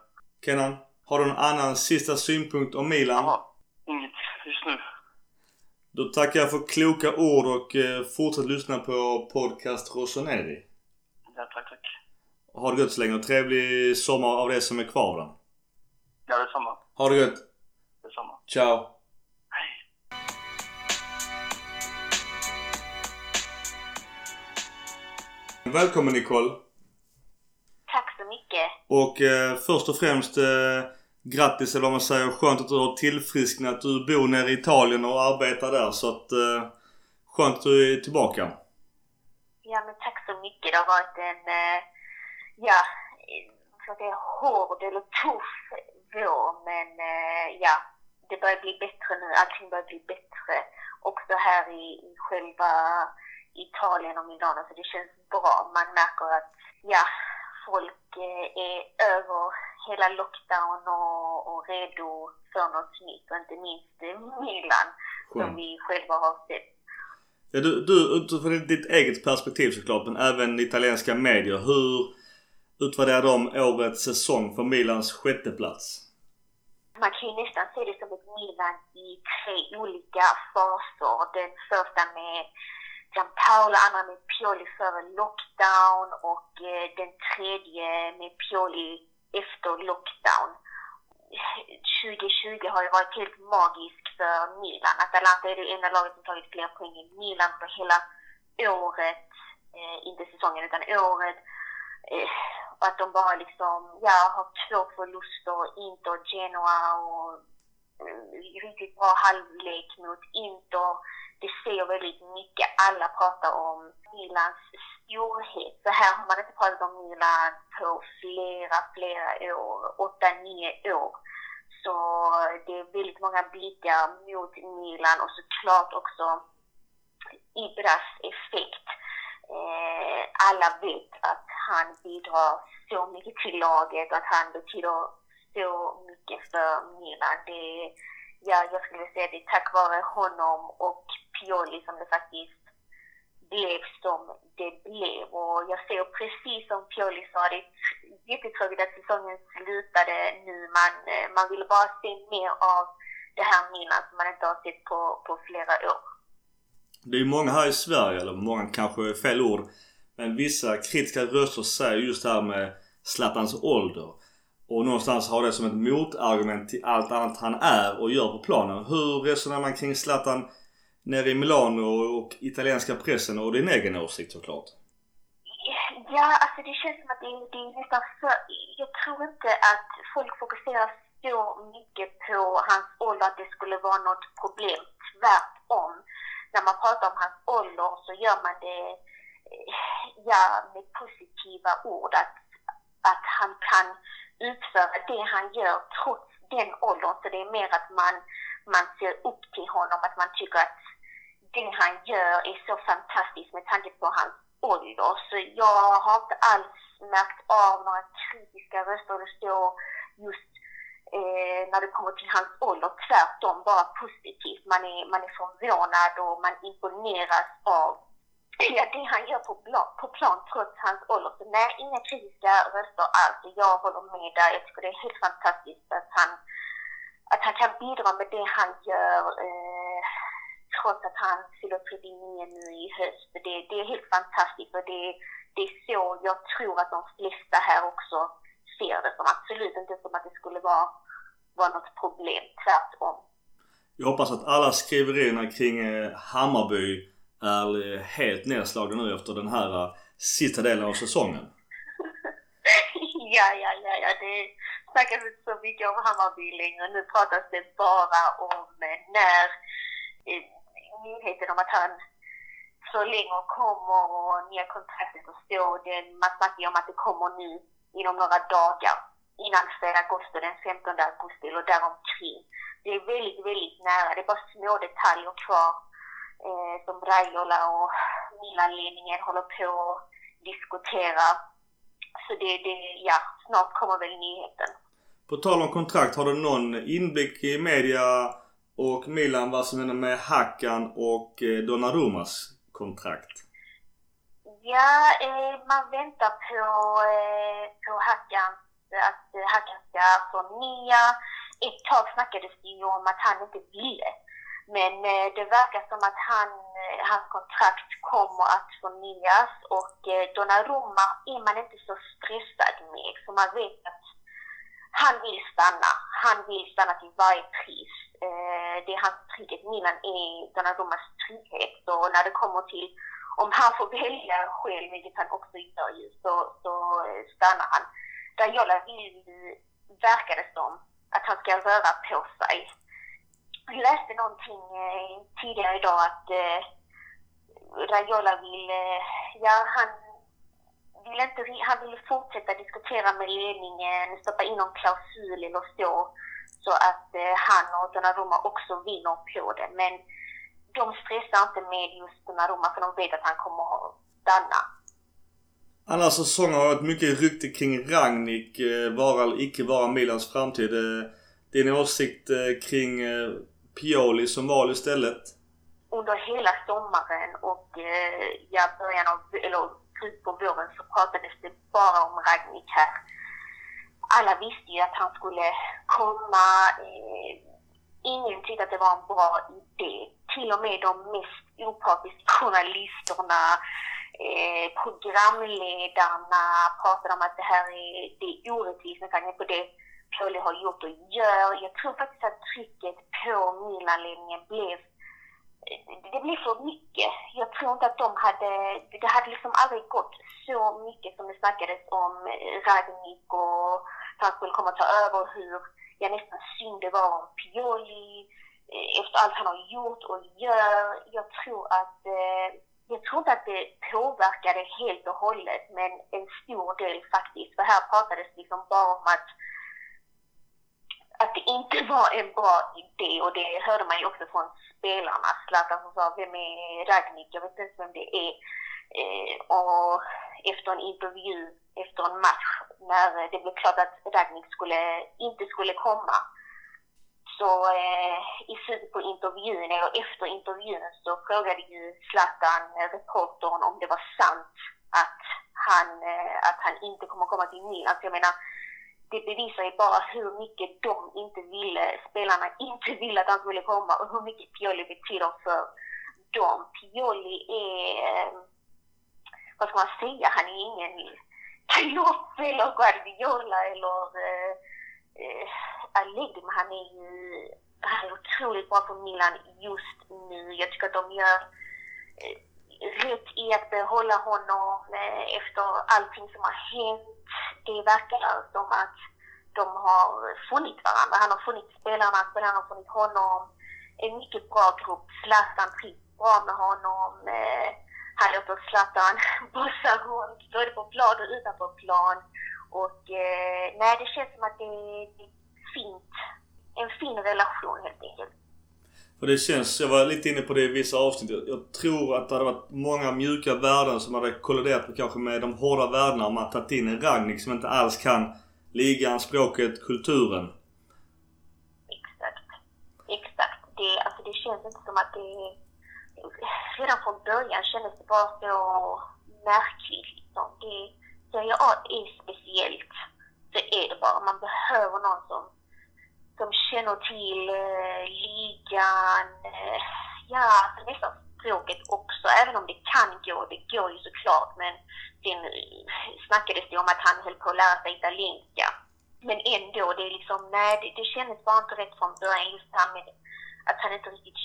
Kenan, har du någon annan sista synpunkt om Milan? Jaha, inget just nu. Då tackar jag för kloka ord och eh, fortsätt lyssna på podcast Rossoneri. Ja, tack, tack. Ha det gött så länge och trevlig sommar av det som är kvar av den. Ja, detsamma. Ha det gött. Detsamma. Ciao. Hej. Välkommen Nicole. Tack så mycket. Och eh, först och främst eh, grattis eller vad man säger. Skönt att du har tillfrisknat. Du bor nere i Italien och arbetar där så att eh, skönt att du är tillbaka. Ja, men tack så mycket. Det har varit en, eh, ja, för vad det är hård eller tuff vår. Men eh, ja, det börjar bli bättre nu. Allting börjar bli bättre. Också här i, i själva Italien och Milano. Så det känns bra. Man märker att, ja, folk eh, är över hela lockdown och, och redo för något nytt. Och inte minst Milan, som Skönt. vi själva har sett. Ja, du, du utifrån ditt eget perspektiv såklart men även italienska medier. Hur utvärderar de årets säsong för Milans sjätteplats? Man kan ju nästan se det som ett Milan i tre olika faser. Den första med Gianpaolo, andra med Pioli före lockdown och eh, den tredje med Pioli efter lockdown. 2020 har ju varit helt magiskt för Milan. Atalanta är det enda laget som tagit fler poäng än Milan på hela året. Eh, inte säsongen utan året. Eh, och att de bara liksom, ja, har två förluster, Inter, Genoa och eh, riktigt bra halvlek mot Inter. Det säger väldigt mycket. Alla pratar om Milans storhet. Så här har man inte pratat om Milan på flera, flera år. Åtta, nio år. Så det är väldigt många blickar mot Milan och såklart också Ibras effekt. Eh, alla vet att han bidrar så mycket till laget och att han betyder så mycket för Milan. Det, ja, jag skulle säga att det är tack vare honom och Pioli som det faktiskt blev som det blev. Och jag ser precis som Pioli liksom sa, det är jättetråkigt att säsongen slutade nu. Man, eh, man vill bara se mer av det här Milan som man inte har sett på, på flera år. Det är ju många här i Sverige, eller många kanske är fel ord. Men vissa kritiska röster säger just det här med Zlatans ålder. Och någonstans har det som ett motargument till allt annat han är och gör på planen. Hur resonerar man kring Zlatan nere i Milano och italienska pressen och din egen åsikt såklart? Ja, alltså det känns som att det, det är nästan för... Jag tror inte att folk fokuserar så mycket på hans ålder att det skulle vara något problem. Tvärtom. När man pratar om hans ålder så gör man det eh, ja, med positiva ord. Att, att han kan utföra det han gör trots den åldern. Så det är mer att man, man ser upp till honom, att man tycker att det han gör är så fantastiskt med tanke på hans ålder. Så jag har inte alls märkt av några kritiska röster det står just eh, när det kommer till hans ålder. Tvärtom, bara positivt. Man är, man är förvånad och man imponeras av ja, det han gör på plan, på plan trots hans ålder. Så nej, inga kritiska röster alls. Jag håller med där. Jag tycker det är helt fantastiskt att han, att han kan bidra med det han gör eh, trots att han fyller 39 nu i höst. Det, det är helt fantastiskt och det, det är så jag tror att de flesta här också ser det som. Absolut inte som att det skulle vara, vara något problem, tvärtom. Jag hoppas att alla skriverierna kring eh, Hammarby är eh, helt nedslagna nu efter den här eh, sista delen av säsongen. ja, ja, ja, ja. Det snackas inte så mycket om Hammarby längre. Nu pratas det bara om när nyheten om att han förlänger kommer och nya kontraktet och står. Man snackar ju om att det kommer nu inom några dagar innan fredag augusti, den 15 augusti eller däromkring. Det är väldigt, väldigt nära. Det är bara små detaljer kvar eh, som Raiola och Milan-ledningen håller på att diskutera. Så det, det, ja, snart kommer väl nyheten. På tal om kontrakt, har du någon inblick i media och Milan vad som händer med Hakan och eh, Donnarummas kontrakt? Ja, eh, man väntar på, eh, på Hakan, att eh, Hakan ska förnya. Ett tag snackades det ju om att han inte ville. Men eh, det verkar som att han, eh, hans kontrakt kommer att förnyas och eh, Donnarumma är man inte så stressad med. Så man vet att han vill stanna. Han vill stanna till varje pris. Eh, det är hans trygghet. Milan är Donnarummas trygghet. Så när det kommer till om han får välja själv, vilket han också gör ju, så, så stannar han. Raiola vill, verkar det som, att han ska röra på sig. Jag läste någonting eh, tidigare idag att eh, Raiola vill, eh, ja han vill inte, han vill fortsätta diskutera med ledningen, stoppa in någon klausul eller så, så att eh, han och Donnarumma också vinner på det. Men de stressar inte med just Donnarumma för de vet att han kommer att stanna. Annars säsongen har varit mycket rykte kring Ragnik, eh, vara eller icke vara Milans framtid. Eh, din åsikt kring Pioli som val istället? Under hela sommaren och ja, början av, eller ut på våren så pratades det bara om Ragnik här. Alla visste ju att han skulle komma. Eh, ingen tyckte att det var en bra idé. Till och med de mest opartiska journalisterna, eh, programledarna pratade om att det här är, det är orättvist med tanke på det Pioli har gjort och gör. Jag tror faktiskt att trycket på Milanledningen blev det blev för mycket. Jag tror inte att de hade, det hade liksom aldrig gått så mycket som det snackades om Ragnik och att han skulle komma och ta över hur jag nästan synd det var om Pioli eh, efter allt han har gjort och gör. Jag tror att, eh, jag tror inte att det påverkade helt och hållet men en stor del faktiskt. För här pratades liksom bara om att att det inte var en bra idé och det hörde man ju också från spelarna. Zlatan som sa, vem är Ragnik? Jag vet inte vem det är. Eh, och efter en intervju, efter en match, när det blev klart att Ragnik skulle, inte skulle komma, så eh, i slutet på intervjun, eller efter intervjun, så frågade ju Zlatan eh, reportern om det var sant att han, eh, att han inte kommer komma till Milan. Så jag menar, det bevisar ju bara hur mycket de inte ville, spelarna inte ville att han skulle komma och hur mycket Pioli betyder för dem. Pioli är, vad ska man säga, han är ingen Klopp eller Guardiola eller eh, Allegri, men han är ju han är otroligt bra för Milan just nu. Jag tycker att de gör eh, rätt i att behålla honom eh, efter allting som har hänt. Det verkar som att de har funnit varandra. Han har funnit spelarna, spelarna har funnit honom. En mycket bra grupp. Zlatan trivs bra med honom. Eh, han låter Zlatan bussa runt både på plan och utanför plan. Och eh, nej, det känns som att det är fint. En fin relation helt enkelt. För det känns, jag var lite inne på det i vissa avsnitt. Jag, jag tror att det hade varit många mjuka värden som hade kolliderat med, kanske med de hårda värdena om man tagit in en Ragnik som inte alls kan ligan, språket, kulturen. Exakt. Exakt. Det, alltså det känns inte som att det... Redan från början kändes det bara så märkligt. Liksom. Det, Serie A är speciellt. Det är det bara. Man behöver någon som som känner till eh, ligan. Eh, ja, alltså nästan språket också, även om det kan gå, det går ju såklart, men sen eh, snackades det om att han höll på att lära sig italienska. Men ändå, det är liksom, nej, det, det kändes bara inte rätt från början, just det här med att han inte riktigt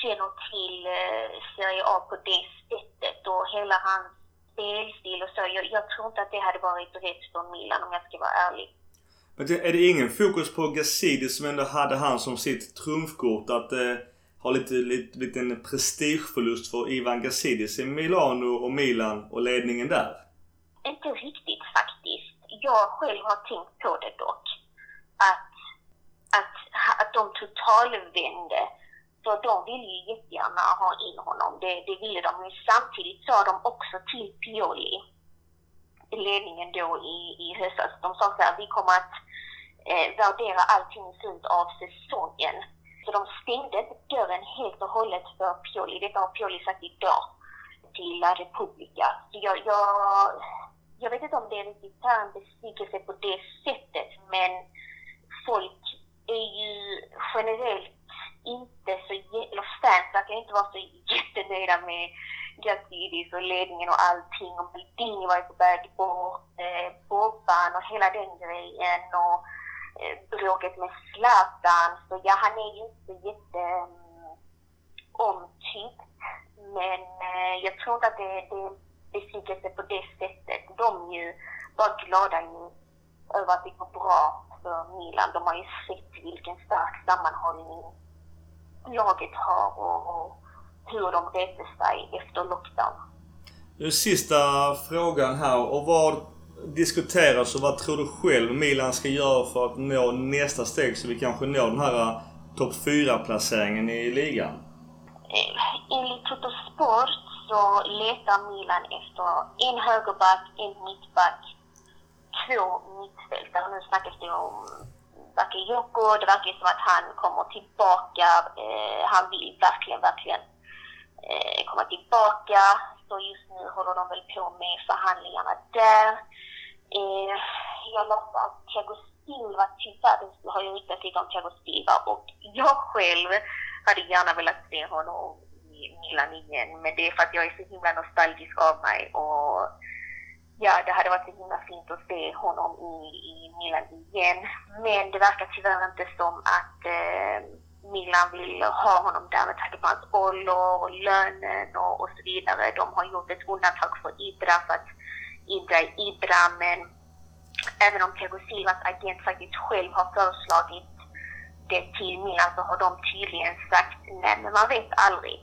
känner till eh, Serie A på det sättet och hela hans spelstil och så. Jag, jag tror inte att det hade varit rätt för Milan om jag ska vara ärlig. Men är det ingen fokus på Gazidi som ändå hade han som sitt trumfkort att eh, ha lite, lite, lite en prestigeförlust för Ivan Gazidis i Milano och Milan och ledningen där? Inte riktigt faktiskt. Jag själv har tänkt på det dock. Att, att, att de totalvände. För de ville ju jättegärna ha in honom. Det, det ville de. Men samtidigt sa de också till Pioli, ledningen då i, i höstas, de sa så här, vi kommer att eh, värdera allting i slutet av säsongen. Så de stängde inte dörren helt och hållet för Pioli. Detta har Pioli sagt idag till La Repubblica. Så jag, jag, jag vet inte om det är riktigt en besvikelse på det sättet, men folk är ju generellt inte så, eller fans verkar inte vara så jättenöjda med Gazidis och ledningen och allting. Och Maldini var ju på väg bort, eh, Bobban och hela den grejen. Och Eh, bråket med Zlatan. Så ja, han är ju inte jätte um, omtyckt. Men eh, jag tror inte att det, det är besvikelse på det sättet. De är ju bara glada ju över att det går bra för Milan. De har ju sett vilken stark sammanhållning laget har och, och hur de reste sig efter lockdown. Sista frågan här. Och vad diskutera så vad tror du själv Milan ska göra för att nå nästa steg så vi kanske når den här eh, topp 4-placeringen i ligan? Enligt Totosport så letar Milan efter en högerback, en mittback, två mittfältare. Nu snackas det om Bakayoko. Det verkar som att han kommer tillbaka. Eh, han vill verkligen, verkligen eh, komma tillbaka. Så just nu håller de väl på med förhandlingarna där. Eh, jag läste att Thiago Silva, tyvärr, det har ju ryktats lite om Thiago Silva och jag själv hade gärna velat se honom i Milan igen. Men det är för att jag är så himla nostalgisk av mig och ja, det hade varit så himla fint att se honom i, i Milan igen. Men det verkar tyvärr inte som att eh, Milan vill ha honom där med tanke på hans ålder och lönen och, och så vidare. De har gjort ett undantag för Ibra för att Ibra Ibra, men även om Thiago Silvas agent faktiskt själv har föreslagit det till Milan så alltså har de tydligen sagt nej, men man vet aldrig.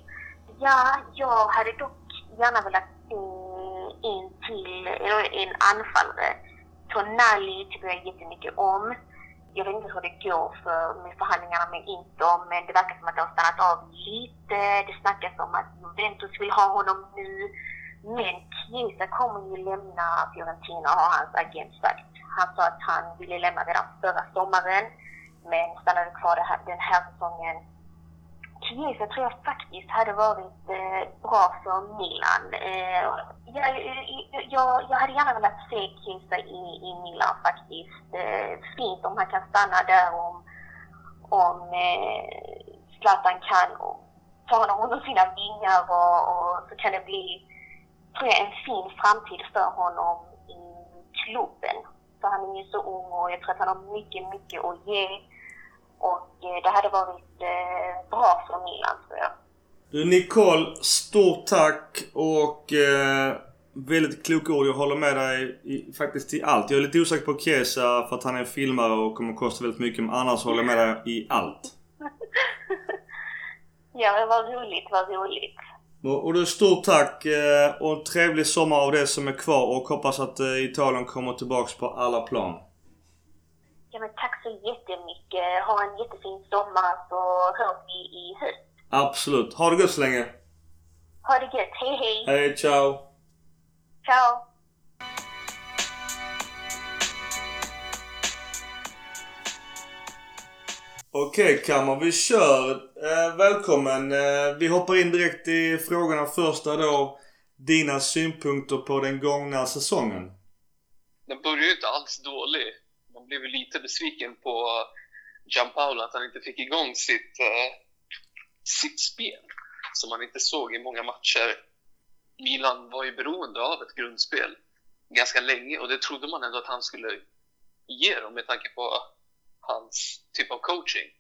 Ja, jag hade dock gärna velat eh, se en till, en anfallare. Tonali tycker jag jättemycket om. Jag vet inte hur det går för, med förhandlingarna med Inter, men det verkar som att det har stannat av lite. Det snackas om att Juventus vill ha honom nu. Men Chiesa kommer ju lämna Fiorentina, har hans agent sagt. Han sa att han ville lämna redan förra sommaren, men stannade kvar här, den här säsongen. Chiesa tror jag faktiskt hade varit eh, bra för Milan. Eh, jag, jag, jag hade gärna velat se Chiesa i, i Milan faktiskt. Eh, fint om han kan stanna där om, om eh, Zlatan kan ta honom under sina vingar och, och så kan det bli tror jag, en fin framtid för honom i klubben. För han är ju så ung och jag tror att han har mycket, mycket att ge. Och eh, det hade varit eh, bra för Milan, tror jag. Du Nicole, stort tack och eh, väldigt kloka ord. Jag håller med dig i, faktiskt i allt. Jag är lite osäker på Kesa för att han är filmare och kommer kosta väldigt mycket. Men annars håller jag med dig i allt. ja, men vad roligt, vad roligt. Och du, stort tack eh, och en trevlig sommar av det som är kvar och hoppas att eh, Italien kommer tillbaks på alla plan. Ja, men tack så jättemycket. Ha en jättefin sommar så hörs vi i höst. Absolut. Ha det gött så länge. Ha det gött. Hej, hej. Hej, ciao. Ciao. Okej okay, Kammar, vi kör. Eh, välkommen. Eh, vi hoppar in direkt i frågorna. Första då. Dina synpunkter på den gångna säsongen? Den började ju inte alls dålig. Man blev ju lite besviken på Gianpaolo att han inte fick igång sitt, eh, sitt spel som man inte såg i många matcher. Milan var ju beroende av ett grundspel ganska länge och det trodde man ändå att han skulle ge dem med tanke på hans typ av coaching.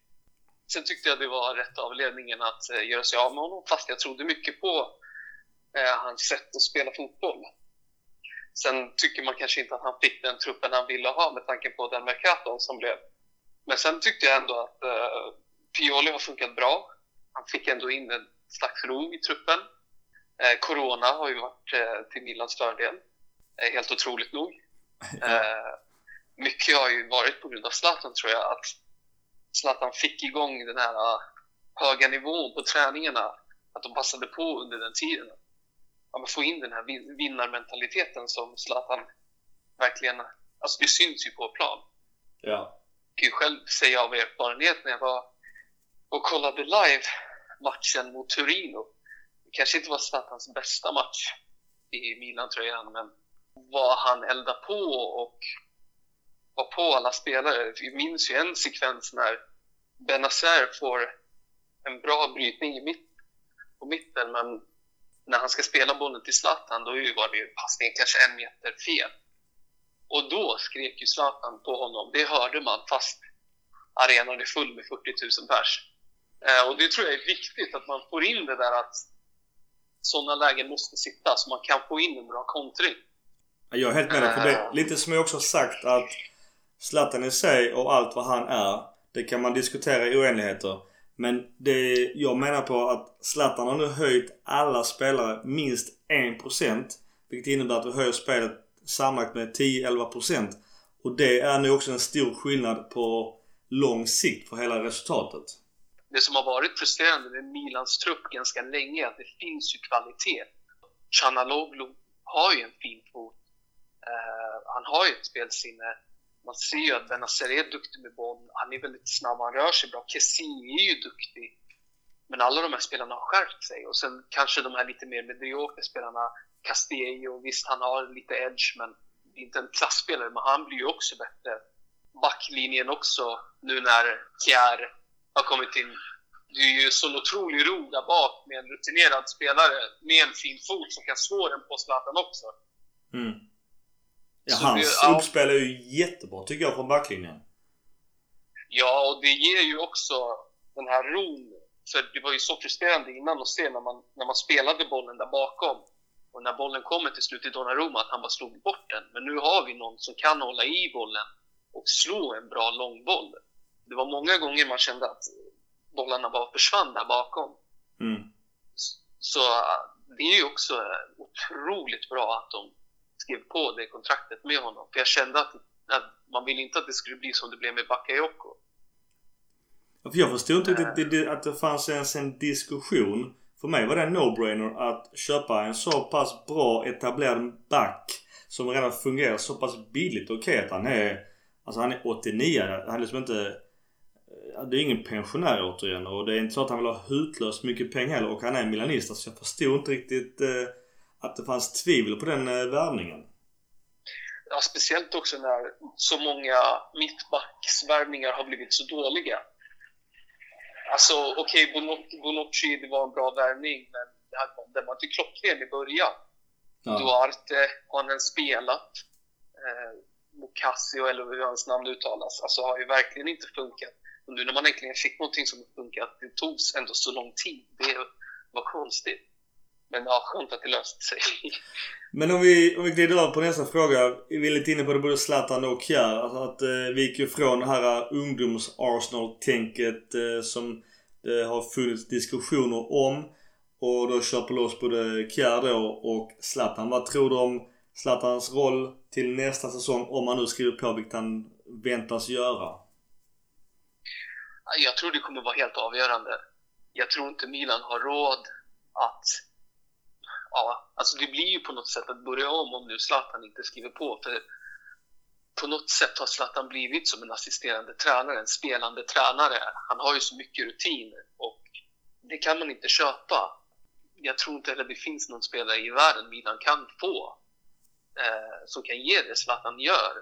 Sen tyckte jag det var rätt av ledningen att eh, göra sig av med honom fast jag trodde mycket på eh, hans sätt att spela fotboll. Sen tycker man kanske inte att han fick den truppen han ville ha med tanke på den Mercaton som blev. Men sen tyckte jag ändå att eh, Pioli har funkat bra. Han fick ändå in en slags ro i truppen. Eh, Corona har ju varit eh, till Milans fördel. Eh, helt otroligt nog. Mycket har ju varit på grund av Zlatan tror jag. Att Zlatan fick igång den här uh, höga nivån på träningarna. Att de passade på under den tiden. Men få in den här vin vinnarmentaliteten som Zlatan verkligen... Alltså det syns ju på plan. Ja. Jag kan ju själv säga av erfarenhet när jag var och kollade live matchen mot Turino. Det kanske inte var Zlatans bästa match i Milan-tröjan, men vad han eldade på och var på alla spelare. Vi minns ju en sekvens när Benazer får en bra brytning i mitt, på mitten, men när han ska spela bollen till Zlatan, då var det ju passningen kanske en meter fel. Och då skrek ju Zlatan på honom. Det hörde man fast arenan är full med 40 000 pers. Eh, och det tror jag är viktigt att man får in det där att sådana lägen måste sitta så man kan få in en bra kontring. Jag är helt med dig på det. Lite som jag också sagt att Zlatan i sig och allt vad han är. Det kan man diskutera i oändligheter. Men det jag menar på att Zlatan har nu höjt alla spelare minst 1%. Vilket innebär att vi höjer spelet sammanlagt med 10-11%. Och det är nu också en stor skillnad på lång sikt för hela resultatet. Det som har varit frustrerande med Milans trupp ganska länge är att det finns ju kvalitet. Chanaloglu har ju en fin fot. Uh, han har ju ett spelsinne man ser ju att Benazer är duktig med boll. Han är väldigt snabb, han rör sig bra. Kessie är ju duktig. Men alla de här spelarna har skärpt sig. Och sen kanske de här lite mer mediokra spelarna, Castillo, visst han har lite edge, men inte en klassspelare, men han blir ju också bättre. Backlinjen också, nu när Kjär har kommit in. Det är ju sån otrolig ro där bak med en rutinerad spelare med en fin fot som kan slå den på Zlatan också. Mm. Ja, hans det, uppspel är ju jättebra tycker jag från backlinjen. Ja, och det ger ju också den här ron. För det var ju så frustrerande innan att se när man, när man spelade bollen där bakom. Och när bollen kommer till slut i Donnarumma att han bara slog bort den. Men nu har vi någon som kan hålla i bollen och slå en bra långboll. Det var många gånger man kände att bollarna bara försvann där bakom. Mm. Så det är ju också otroligt bra att de skrev på det kontraktet med honom. För jag kände att, att man ville inte att det skulle bli som det blev med Bakayoko. För jag förstod inte riktigt att det fanns ens en diskussion. För mig var det en no-brainer att köpa en så pass bra etablerad back som redan fungerar så pass billigt. Okej okay, att han är... Alltså han är 89. Han är liksom inte... Det är ingen pensionär återigen och det är inte så att han vill ha hutlöst mycket pengar heller och han är milanista så jag förstod inte riktigt eh, att det fanns tvivel på den eh, värvningen. Ja, speciellt också när så många mittbacksvärvningar har blivit så dåliga. Alltså, okej, okay, Bonucci, det var en bra värvning, men den var inte klockren i början. Ja. Duarte har han spelat. Eh, Mokasio, eller hur hans namn uttalas, alltså har ju verkligen inte funkat. Och nu när man äntligen fick någonting som funkat, det tog ändå så lång tid. Det var konstigt. Men ja, skönt att det löste sig. Men om vi, om vi glider över på nästa fråga. Vi är lite inne på det både Zlatan och Kjär. Alltså att eh, vi gick ju från det här ungdoms-Arsenal-tänket eh, som det har funnits diskussioner om. Och då köper loss både Kjär då och Zlatan. Vad tror du om Zlatans roll till nästa säsong om han nu skriver på vilket han väntas göra? Jag tror det kommer vara helt avgörande. Jag tror inte Milan har råd att ja, alltså det blir ju på något sätt att börja om om nu Zlatan inte skriver på. För på något sätt har Zlatan blivit som en assisterande tränare, en spelande tränare. Han har ju så mycket rutin och det kan man inte köpa. Jag tror inte heller det finns någon spelare i världen Milan kan få eh, som kan ge det Zlatan gör.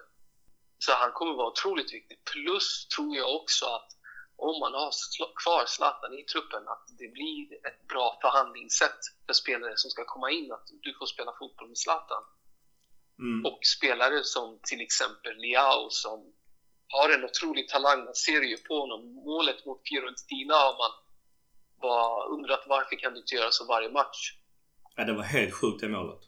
Så han kommer vara otroligt viktig. Plus tror jag också att om man har kvar Zlatan i truppen, att det blir ett bra förhandlingssätt för spelare som ska komma in, att du får spela fotboll med Zlatan. Mm. Och spelare som till exempel Liao som har en otrolig talang, man ser ju på honom. Målet mot Fiorentina har man bara undrat varför kan du inte göra så varje match? Ja, det var helt sjukt det målet.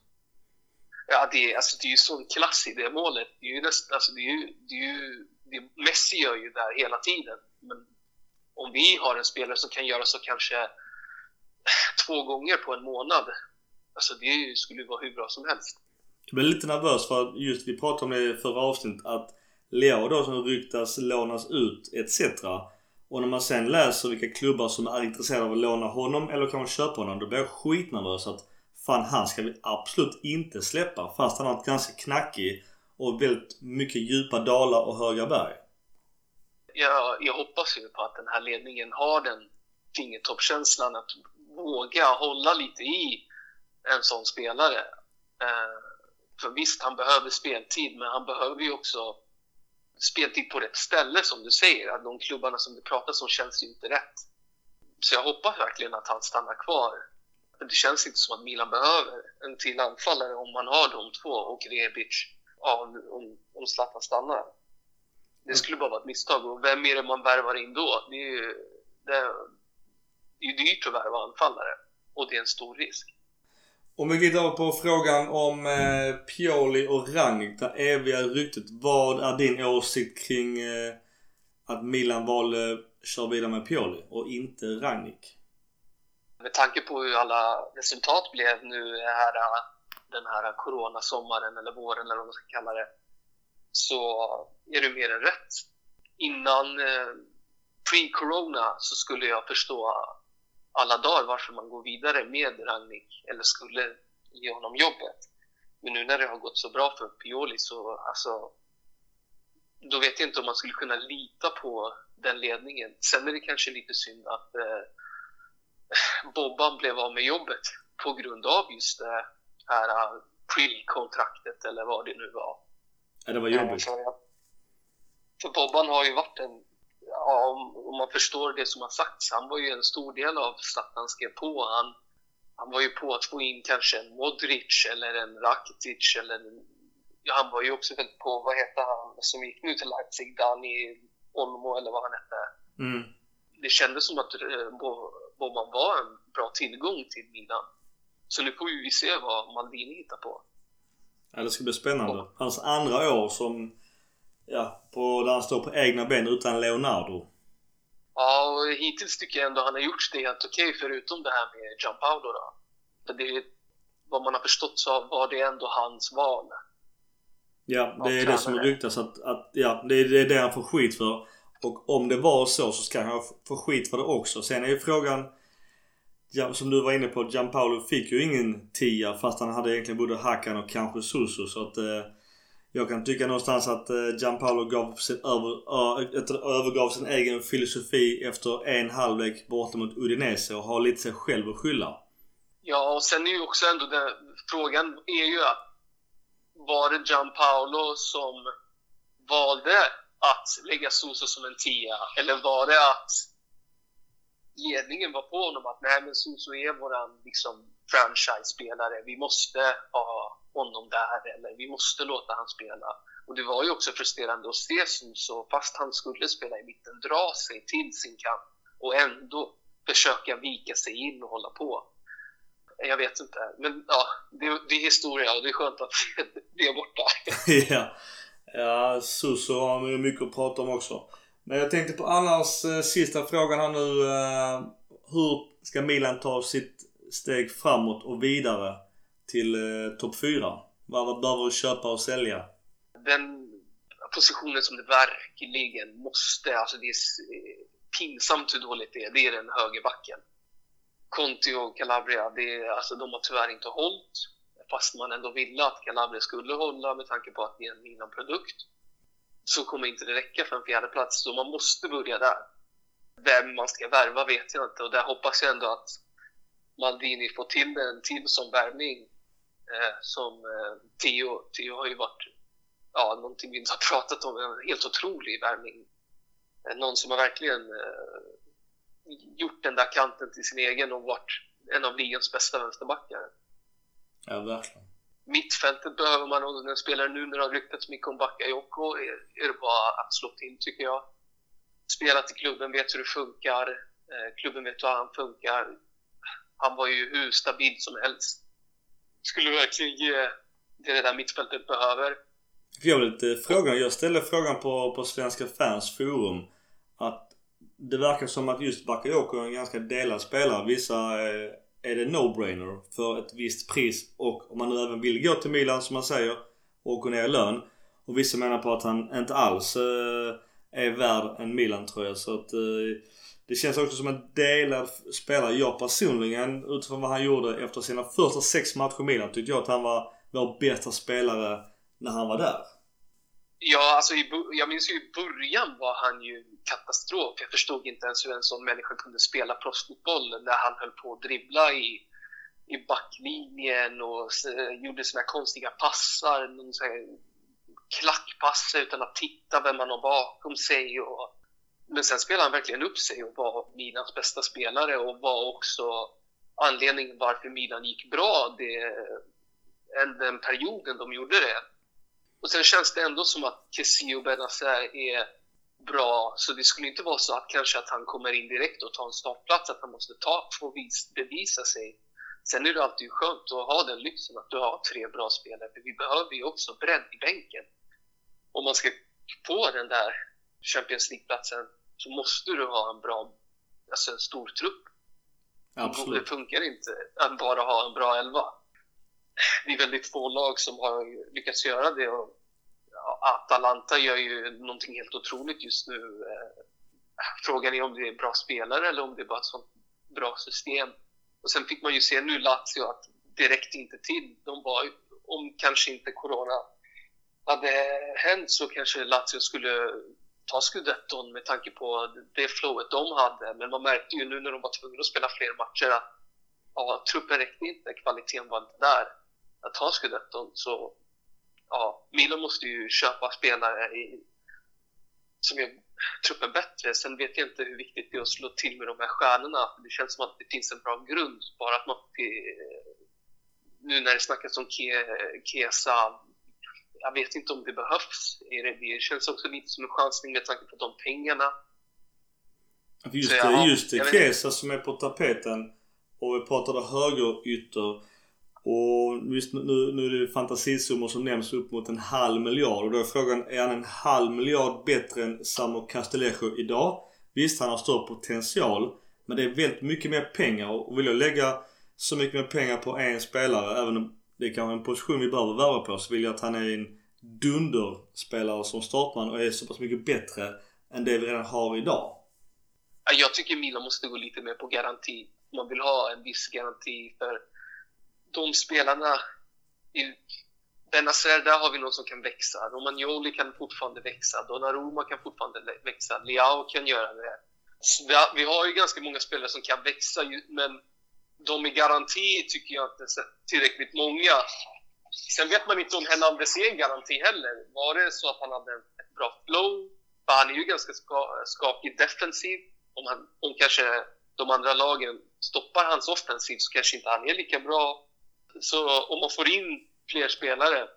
Ja, det, alltså, det är ju sån klass i det målet. Det är ju nästan, alltså, det är ju, det är ju, det, Messi gör ju där hela tiden. Men om vi har en spelare som kan göra så kanske två gånger på en månad. Alltså det skulle ju vara hur bra som helst. Jag blir lite nervös för att just vi pratade om det i förra avsnittet att Leo då som ryktas lånas ut etc. Och när man sen läser vilka klubbar som är intresserade av att låna honom eller kanske köpa honom. Då blir jag skitnervös att fan han ska vi absolut inte släppa fast han har ett ganska knackig och väldigt mycket djupa dalar och höga berg. Jag, jag hoppas ju på att den här ledningen har den fingertoppskänslan att våga hålla lite i en sån spelare. Eh, för visst, han behöver speltid, men han behöver ju också speltid på rätt ställe som du säger. Att de klubbarna som du pratar om känns ju inte rätt. Så jag hoppas verkligen att han stannar kvar. Det känns inte som att Milan behöver en till anfallare om man har de två och Rebic ja, om, om Zlatan stannar. Det skulle bara vara ett misstag. Och vem är det man värvar in då? Det är ju det, det är dyrt att värva anfallare och det är en stor risk. Om vi går på frågan om eh, Pioli och Rangnick, det eviga ryktet. Vad är din åsikt kring eh, att Milan valde att köra vidare med Pioli och inte Rangnick? Med tanke på hur alla resultat blev nu här, den här coronasommaren eller våren eller vad man ska kalla det. Så är det mer än rätt. Innan eh, pre-corona så skulle jag förstå alla dagar varför man går vidare med Rangnick eller skulle ge honom jobbet. Men nu när det har gått så bra för Pioli så alltså, då vet jag inte om man skulle kunna lita på den ledningen. Sen är det kanske lite synd att eh, Bobban blev av med jobbet på grund av just det här eh, pre-kontraktet eller vad det nu var. Ja, det var jobbigt. För Bobban har ju varit en ja, om, om, man förstår det som har sagts, han var ju en stor del av han skrev på. Han, han var ju på att få in kanske en Modric eller en Rakitic eller en, ja, han var ju också väldigt på, vad heter han som gick nu till Leipzig, Dani Olmo eller vad han hette. Mm. Det kändes som att eh, Boban var en bra tillgång till Milan. Så nu får vi se vad Maldini hittar på. Ja, det ska bli spännande. Hans andra år som ja, på, där han står på egna ben utan Leonardo. Ja, och hittills tycker jag ändå han har gjort det helt okej okay, förutom det här med Gianpaolo då. För det, vad man har förstått så var det ändå hans val. Ja, det är det som ryktas att, att ja, det är, det är det han får skit för. Och om det var så så ska han få skit för det också. Sen är ju frågan ja, som du var inne på, Gianpaolo fick ju ingen tia fast han hade egentligen både Hakan och kanske Susu så att eh, jag kan tycka någonstans att eh, Gianpaolo gav sin över, ö, övergav sin egen filosofi efter en halvlek borta mot Udinese och har lite sig själv att skylla. Ja, och sen är ju också ändå den frågan är ju att var det Gianpaolo som valde att lägga Soso som en tia? Eller var det att ledningen var på honom att nej men Soso är våran liksom franchise-spelare. Vi måste ha honom där eller vi måste låta han spela. Och det var ju också frustrerande att se så fast han skulle spela i mitten, dra sig till sin kamp. och ändå försöka vika sig in och hålla på. Jag vet inte, men ja, det, det är historia och det är skönt att det är borta. ja, ja Suso har ju mycket att prata om också. Men jag tänkte på annars eh, sista frågan här nu. Eh, hur ska Milan ta sitt steg framåt och vidare till eh, topp 4? Vad behöver du köpa och sälja? Den positionen som det verkligen måste, alltså det är pinsamt hur dåligt det är, det är den högerbacken. Conti och Calabria, det är, alltså de har tyvärr inte hållit. Fast man ändå ville att Calabria skulle hålla med tanke på att det är en Milan-produkt. Så kommer inte det räcka för en fjärde plats så man måste börja där. Vem man ska värva vet jag inte och där hoppas jag ändå att Maldini får till en till som värvning eh, som eh, Theo. Theo har ju varit ja, någonting vi inte har pratat om, en helt otrolig värvning. Eh, Någon som har verkligen eh, gjort den där kanten till sin egen och varit en av ligans bästa vänsterbackar. Ja, verkligen. Mittfältet behöver man och den spelare nu när det har ryktats mycket om Bakayoko är, är det bara att slå till tycker jag. Spelat i klubben, vet hur det funkar. Eh, klubben vet hur han funkar. Han var ju hur stabil som helst. Skulle verkligen ge det det där mittfältet behöver. Jag lite frågan. jag ställde frågan på, på Svenska fans forum att det verkar som att just Bakayoko är en ganska delad spelare. Vissa eh, är det no-brainer för ett visst pris och om man nu även vill gå till Milan som man säger och gå ner i lön. Och vissa menar på att han inte alls eh, är värd en Milan-tröja så att eh, det känns också som en delad spelare. Jag personligen utifrån vad han gjorde efter sina första sex matcher i Milan tyckte jag att han var vår bästa spelare när han var där. Ja, alltså i, jag minns ju i början var han ju katastrof. Jag förstod inte ens hur en sån människa kunde spela proffsfotboll när han höll på att dribbla i, i backlinjen och eh, gjorde såna här konstiga passar. Någon sån här klackpass utan att titta vem man har bakom sig. Och, men sen spelade han verkligen upp sig och var Milans bästa spelare och var också anledningen varför Milan gick bra det, den perioden de gjorde det. Och sen känns det ändå som att Kessie och Benazer är bra, så det skulle inte vara så att kanske att han kommer in direkt och tar en startplats, att han måste ta, få vis, bevisa sig. Sen är det alltid skönt att ha den lyxen att du har tre bra spelare, för vi behöver ju också bredd i bänken. Om man ska få den där Champions League-platsen så måste du ha en bra, alltså en stor trupp. Absolut. Det funkar inte att bara ha en bra elva. Det är väldigt få lag som har lyckats göra det. Och Atalanta gör ju någonting helt otroligt just nu. Eh, frågan är om det är bra spelare eller om det är bara ett sånt bra system. Och sen fick man ju se nu Lazio att det räckte inte till. De var, ju- om kanske inte corona hade hänt så kanske Lazio skulle ta scudetton med tanke på det flowet de hade. Men man märkte ju nu när de var tvungna att spela fler matcher att ja, truppen räckte inte, kvaliteten var inte där att ta scudetton. Så ja, Milan måste ju köpa spelare i, som gör truppen bättre. Sen vet jag inte hur viktigt det är att slå till med de här stjärnorna. Det känns som att det finns en bra grund. Bara att man nu när det snackas om Ke- Kesa jag vet inte om det behövs. Det känns också lite som en chansning med tanke på de pengarna. Just det, just det. Kesa som är på tapeten. Och vi pratade högerytter. Och visst, nu, nu är det fantasisummor som nämns upp mot en halv miljard. Och då är frågan, är han en halv miljard bättre än Samo Castellejo idag? Visst, han har större potential. Men det är väldigt mycket mer pengar. Och vill jag lägga så mycket mer pengar på en spelare, även om det är kanske en position vi behöver värva på, så vill jag att han är en dunderspelare som startman och är så pass mycket bättre än det vi redan har idag. Jag tycker Milan måste gå lite mer på garanti. Man vill ha en viss garanti för de spelarna. I Benazer, där har vi någon som kan växa. Romagnoli kan fortfarande växa. Donnarumma kan fortfarande växa. Leao kan göra det. Så vi har- ju ganska många spelare som kan växa, men de i garanti tycker jag inte är tillräckligt många. Sen vet man inte om Hernandez är en garanti heller. Var det så att han hade ett bra flow? För han är ju ganska skakig defensiv. Om, han, om kanske de andra lagen stoppar hans offensiv så kanske inte han är lika bra. Så om man får in fler spelare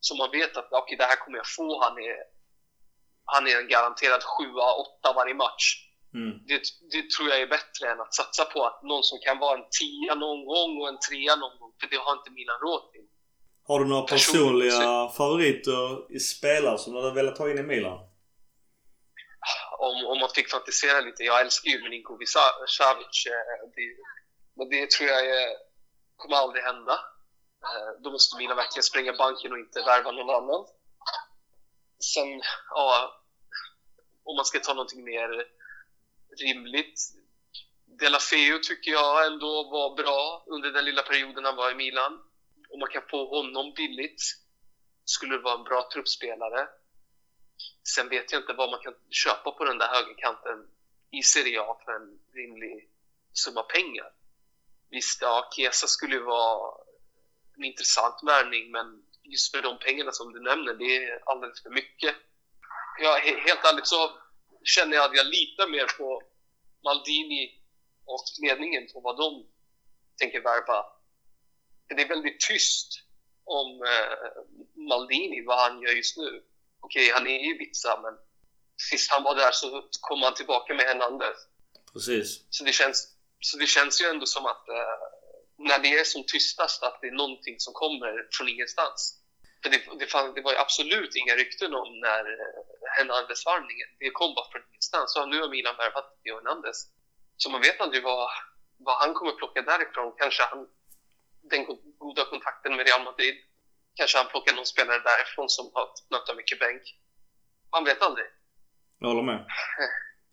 som man vet att okay, det här kommer jag få, han är, han är en garanterad 7-8 varje match. Mm. Det, det tror jag är bättre än att satsa på att någon som kan vara en tia någon gång och en trea någon gång, för det har inte Milan råd till. Har du några Person- personliga favoriter i spelare som du hade velat ha in i Milan? om, om man fick fantisera lite. Jag älskar ju Milinkovic Savic. eh, det- Men det tror jag är, kommer aldrig hända. Eh, då måste Milan verkligen spränga banken och inte värva någon annan. Sen, ja, om man ska ta någonting mer rimligt. Delafeu tycker jag ändå var bra under den lilla perioden han var i Milan. Om man kan få honom billigt skulle det vara en bra truppspelare. Sen vet jag inte vad man kan köpa på den där högerkanten i Serie A för en rimlig summa pengar. Visst, ja, Chiesa skulle ju vara en intressant värvning, men just för de pengarna som du nämner, det är alldeles för mycket. Ja, he- helt ärligt så känner jag att jag litar mer på Maldini och ledningen på vad de tänker värva. Det är väldigt tyst om eh, Maldini, vad han gör just nu. Okej, han är i Ibiza, men sist han var där så kom han tillbaka med Hernandez. Precis. Så det känns, så det känns ju ändå som att eh, när det är som tystast att det är någonting som kommer från ingenstans. För det, det, fann, det var ju absolut inga rykten om när eh, Hernandez-varvningen, det kom bara från ingenstans. Så nu har Milan värvat Theo Hernandez. Så man vet aldrig vad, vad han kommer plocka därifrån. Kanske han, den goda kontakten med Real Madrid. Kanske han plockar någon spelare därifrån som har nötat mycket bänk. Man vet aldrig. Jag håller med.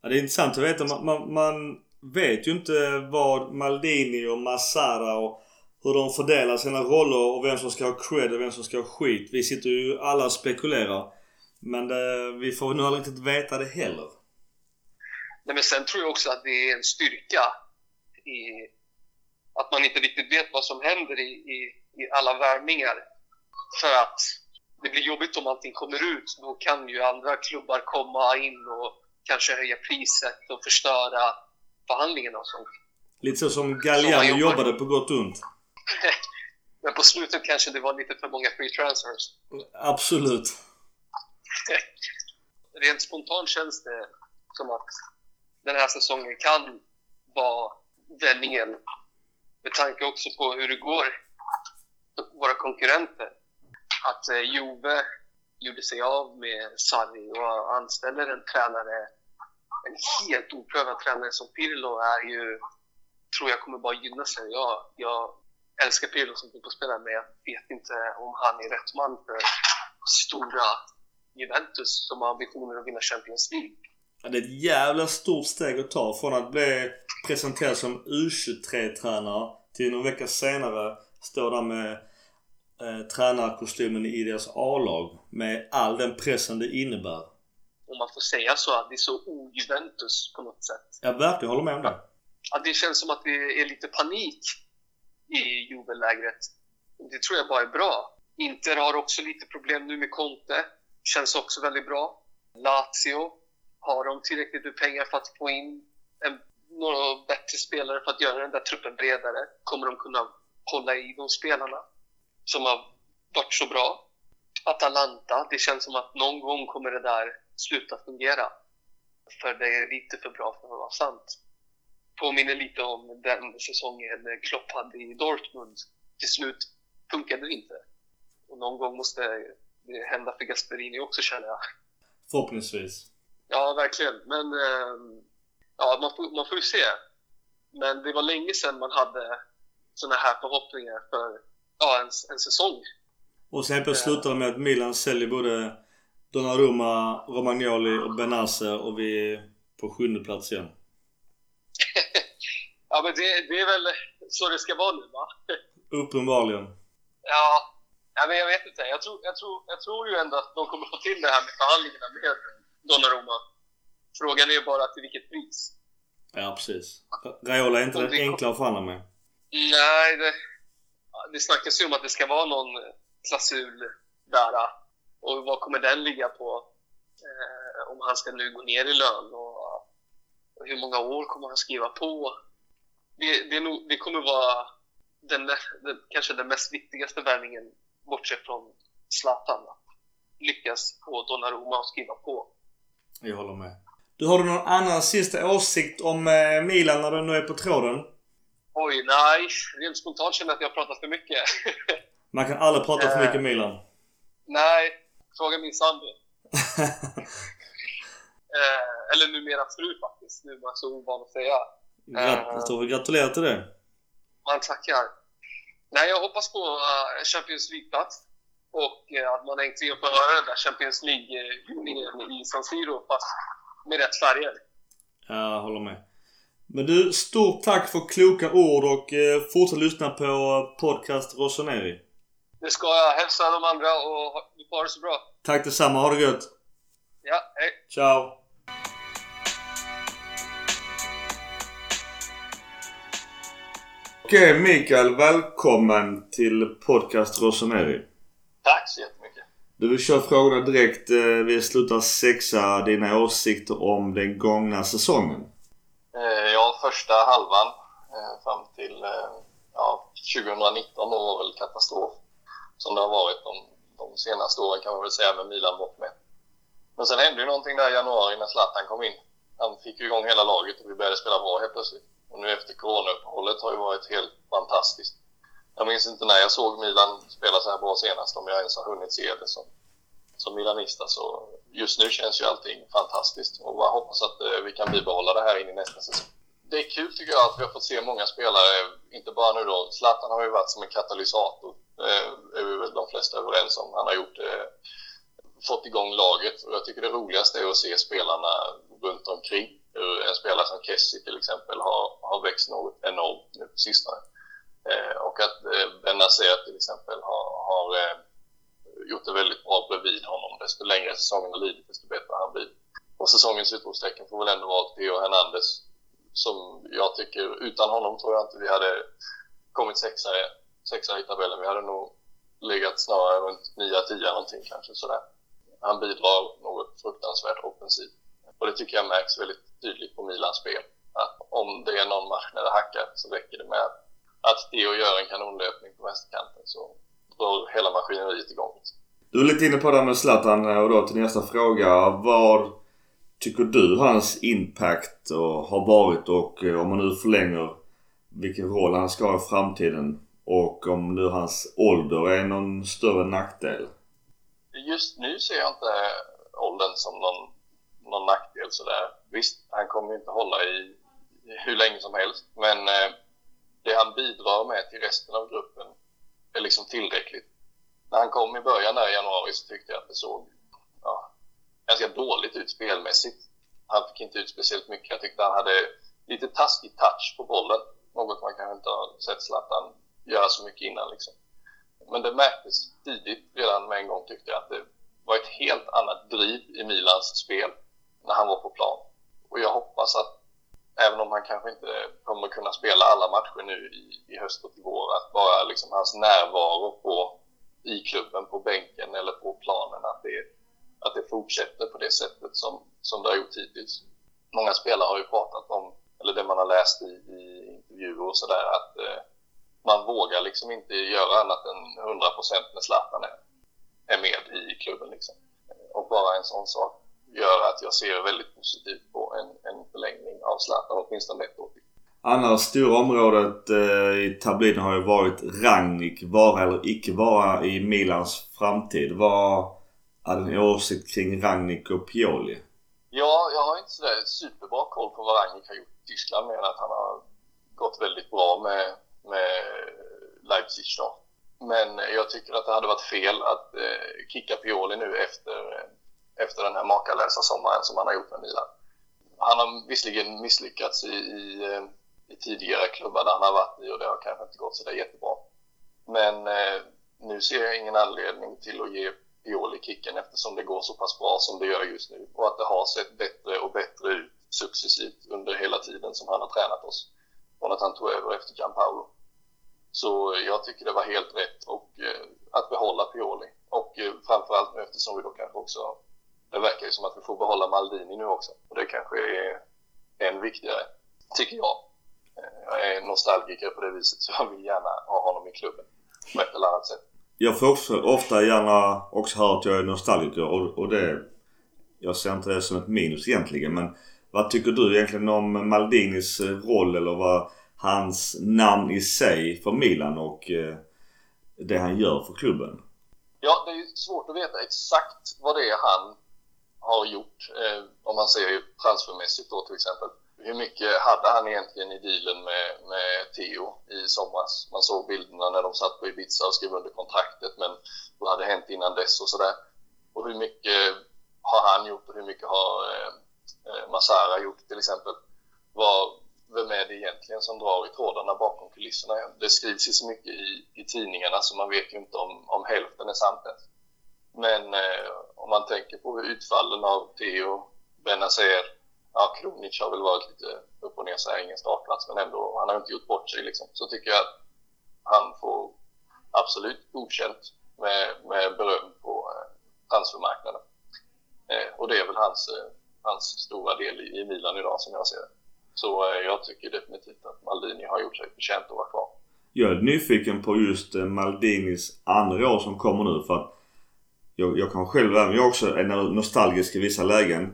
Ja, det är intressant att veta. Man, man, man vet ju inte vad Maldini och Massara och hur de fördelar sina roller och vem som ska ha cred och vem som ska ha skit. Vi sitter ju alla och spekulerar. Men det, vi får nog aldrig riktigt veta det heller. Nej, men sen tror jag också att det är en styrka i att man inte riktigt vet vad som händer i, i, i alla värvningar. För att det blir jobbigt om allting kommer ut. Då kan ju andra klubbar komma in och kanske höja priset och förstöra förhandlingarna och sånt. Lite så som Galliano jobbar. jobbade på gott och ont. Men på slutet kanske det var lite för många free transfers. Absolut. Rent spontant känns det som att den här säsongen kan vara vändningen. Med tanke också på hur det går våra konkurrenter. Att eh, Juve gjorde sig av med Sarri och anställer en tränare, en helt oprövad tränare som Pirlo är ju, tror jag kommer bara gynna sig. Jag, jag älskar Pirlo som fotbollsspelare men jag vet inte om han är rätt man för stora Juventus som har ambitioner att vinna Champions League. Ja, det är ett jävla stort steg att ta från att bli presenterad som U23-tränare till någon vecka senare stå där med eh, tränarkostymen i deras A-lag med all den pressen det innebär. Om man får säga så, det är så o-Juventus på något sätt. Jag verkligen håller med om det. Att det känns som att det är lite panik i Juve-lägret. Det tror jag bara är bra. Inter har också lite problem nu med Conte. Känns också väldigt bra. Lazio har de tillräckligt med pengar för att få in en, några bättre spelare för att göra den där truppen bredare? Kommer de kunna hålla i de spelarna som har varit så bra? Atalanta, det känns som att någon gång kommer det där sluta fungera. För det är lite för bra för att vara sant. Påminner lite om den säsongen Klopp hade i Dortmund. Till slut funkade det inte. Och någon gång måste det hända för Gasperini också känner jag. Förhoppningsvis. Ja, verkligen. Men eh, ja, man, får, man får ju se. Men det var länge sedan man hade såna här förhoppningar för ja, en, en säsong. Och sen plötsligt slutar det med att Milan säljer både Donnarumma, Romagnoli och Benazer och vi är på sjunde plats igen. ja, men det, det är väl så det ska vara nu, va? Uppenbarligen. Ja, ja men jag vet inte. Jag tror, jag, tror, jag tror ju ändå att de kommer få till det här med förhandlingarna med Donnarumma. Frågan är ju bara till vilket pris. Ja, precis. Raiola är inte den enkla att förhandla med. Nej, det, det snackas ju om att det ska vara någon klausul där. Och vad kommer den ligga på? Eh, om han ska nu gå ner i lön och, och hur många år kommer han skriva på? Det, det, nog, det kommer vara den, den, kanske den mest viktigaste värvningen bortsett från Zlatan. Att lyckas få Donnarumma att skriva på. Jag håller med. Du, har du någon annan sista åsikt om eh, Milan när du nu är på tråden? Oj, nej. Rent spontant känner jag att jag har pratat för mycket. Man kan aldrig prata för mycket Milan. nej, fråga min sambo. Eh, eller numera fru faktiskt. Nu är man så ovan att säga. Grat- då får gratulera till det. Man tackar. Nej, jag hoppas på eh, Champions League-plats. Och eh, att man äntligen får höra den där Champions League-hyllningen i San Siro fast med rätt färger. Ja, jag håller med. Men du, stort tack för kloka ord och eh, fortsätt lyssna på podcast Rossoneri. Det ska jag hälsa de andra och ha- det så bra. Tack detsamma, ha det gött. Ja, hej! Ciao! Okej Mikael, välkommen till podcast Rossoneri. Tack så jättemycket. Du vill köra frågorna direkt. Eh, vi slutar sexa. Dina åsikter om den gångna säsongen? Eh, ja, första halvan eh, fram till ja, 2019 då var väl katastrof. Som det har varit de, de senaste åren kan man väl säga med Milan bort med. Men sen hände ju någonting där i januari när Zlatan kom in. Han fick ju igång hela laget och vi började spela bra helt plötsligt. Och nu efter coronauppehållet har ju varit helt fantastiskt. Jag minns inte när jag såg Milan spela så här bra senast, om jag ens har hunnit se det som, som milanista. Så just nu känns ju allting fantastiskt och jag hoppas att eh, vi kan bibehålla det här in i nästa säsong. Det är kul tycker jag att vi har fått se många spelare, inte bara nu då. Zlatan har ju varit som en katalysator, Eh, är vi väl de flesta överens om. Han har gjort eh, fått igång laget och jag tycker det roligaste är att se spelarna runt omkring. En spelare som Kessie till exempel har, har växt något enormt nu på sistone. Eh, och att eh, Benazer till exempel har, har gjort det väldigt bra bredvid honom. Desto längre säsongen har lidit, desto bättre han blir. Och säsongens utropstecken får väl ändå vara Theo Hernandez som jag tycker, utan honom tror jag inte vi hade kommit sexa, sexa i tabellen. Vi hade nog legat snarare runt 9-10 någonting kanske sådär. Han bidrar något fruktansvärt offensivt. Och det tycker jag märks väldigt tydligt på Milans spel. Att om det är någon match när det hackar så räcker det med att Theo gör en kanonlöpning på vänsterkanten så drar hela maskineriet igång. Du är lite inne på det här med Zlatan och då till nästa fråga. Vad tycker du hans impact har varit och eh, om man nu förlänger vilken roll han ska ha i framtiden och om nu hans ålder är någon större nackdel? Just nu ser jag inte åldern som någon, någon nackdel sådär. Visst, han kommer ju inte hålla i hur länge som helst men eh, det han bidrar med till resten av gruppen är liksom tillräckligt. När han kom i början där i januari så tyckte jag att det såg ja, ganska dåligt ut spelmässigt. Han fick inte ut speciellt mycket. Jag tyckte han hade lite taskig touch på bollen. Något man kanske inte har sett Zlatan göra så mycket innan. Liksom. Men det märktes tidigt, redan med en gång tyckte jag att det var ett helt annat driv i Milans spel när han var på plan. Och jag hoppas att även om han kanske inte kommer kunna spela alla matcher nu i, i höst och i vår, att bara liksom hans närvaro på, i klubben, på bänken eller på planen, att det, att det fortsätter på det sättet som, som det har gjort hittills. Många spelare har ju pratat om, eller det man har läst i, i intervjuer och sådär, att eh, man vågar liksom inte göra annat än 100% när Zlatan är, är med i klubben. Liksom. Och bara en sån sak gör att jag ser väldigt positivt på en, en förlängning av Zlatan, åtminstone ett år till. Annars stora området eh, i tabellen har ju varit Rangnick, vara eller icke vara i Milans framtid. Vad är din åsikt kring Rangnick och Pioli? Ja, jag har inte sådär superbra koll på vad Rangnick har gjort i Tyskland mer än att han har gått väldigt bra med, med Leipzig då. Men jag tycker att det hade varit fel att eh, kicka Pioli nu efter efter den här makalösa sommaren som han har gjort med Milan. Han har visserligen misslyckats i, i, eh, i tidigare klubbar där han har varit i och det har kanske inte gått så där jättebra. Men eh, nu ser jag ingen anledning till att ge Pioli kicken eftersom det går så pass bra som det gör just nu och att det har sett bättre och bättre ut successivt under hela tiden som han har tränat oss från att han tog över efter Gianpaolo. Så jag tycker det var helt rätt och, eh, att behålla Pioli och eh, framförallt nu eftersom vi då kanske också det verkar ju som att vi får behålla Maldini nu också. Och det kanske är än viktigare, tycker jag. Eh, jag är nostalgiker på det viset så jag vill gärna ha honom i klubben på ett eller annat sätt. Jag får också ofta gärna också höra att jag är nostalgiker och, och det... Jag ser inte det som ett minus egentligen men vad tycker du egentligen om Maldinis eh, roll eller vad hans namn i sig för Milan och eh, det han gör för klubben? Ja, det är svårt att veta exakt vad det är han har gjort, eh, om man ser transfermässigt då till exempel. Hur mycket hade han egentligen i dealen med, med Theo i somras? Man såg bilderna när de satt på Ibiza och skrev under kontraktet, men vad hade hänt innan dess och sådär? Och hur mycket har han gjort och hur mycket har eh, eh Masara gjort till exempel? Var, vem är det egentligen som drar i trådarna bakom kulisserna? Det skrivs ju så mycket i, i tidningarna så man vet ju inte om, om hälften är sant ens. Men eh, om man tänker på utfallen av Theo, Benazer, ja Kronic har väl varit lite upp och ner så här, ingen startplats, men ändå, han har inte gjort bort sig liksom. Så tycker jag att han får absolut godkänt med, med beröm på, eh, transfermarknaden. Eh, och det är väl hans, eh, hans stora del i, Milan idag som jag ser det. Så eh, jag tycker definitivt att Maldini har gjort sig förtjänt att vara kvar. Jag är nyfiken på just eh, Maldinis andra år som kommer nu för att jag, jag kan själv, även jag också är nostalgisk i vissa lägen.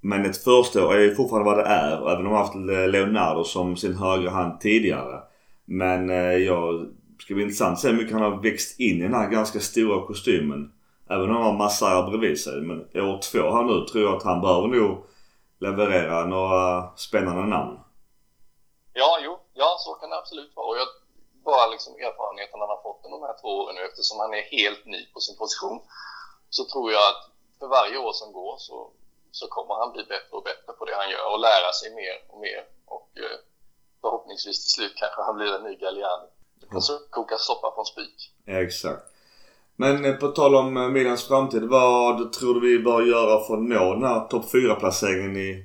Men ett första år är ju fortfarande vad det är. Även om man haft eh, Leonardo som sin högra hand tidigare. Men jag, jag ska bli intressant att se hur mycket han har växt in i den här ganska stora kostymen. Även om han har Massara bredvid sig. Men år två här nu tror jag att han behöver nog leverera några spännande namn. Ja, jo. Ja, så kan det absolut vara. Och jag, bara liksom erfarenheten han har fått de här två åren nu eftersom han är helt ny på sin position. Så tror jag att för varje år som går så, så kommer han bli bättre och bättre på det han gör och lära sig mer och mer. Och eh, förhoppningsvis till slut kanske han blir en ny Galliani. Och så koka soppa från spik. Exakt. Men eh, på tal om eh, Milans framtid. Vad tror du vi bör göra för att nå den här topp 4-placeringen i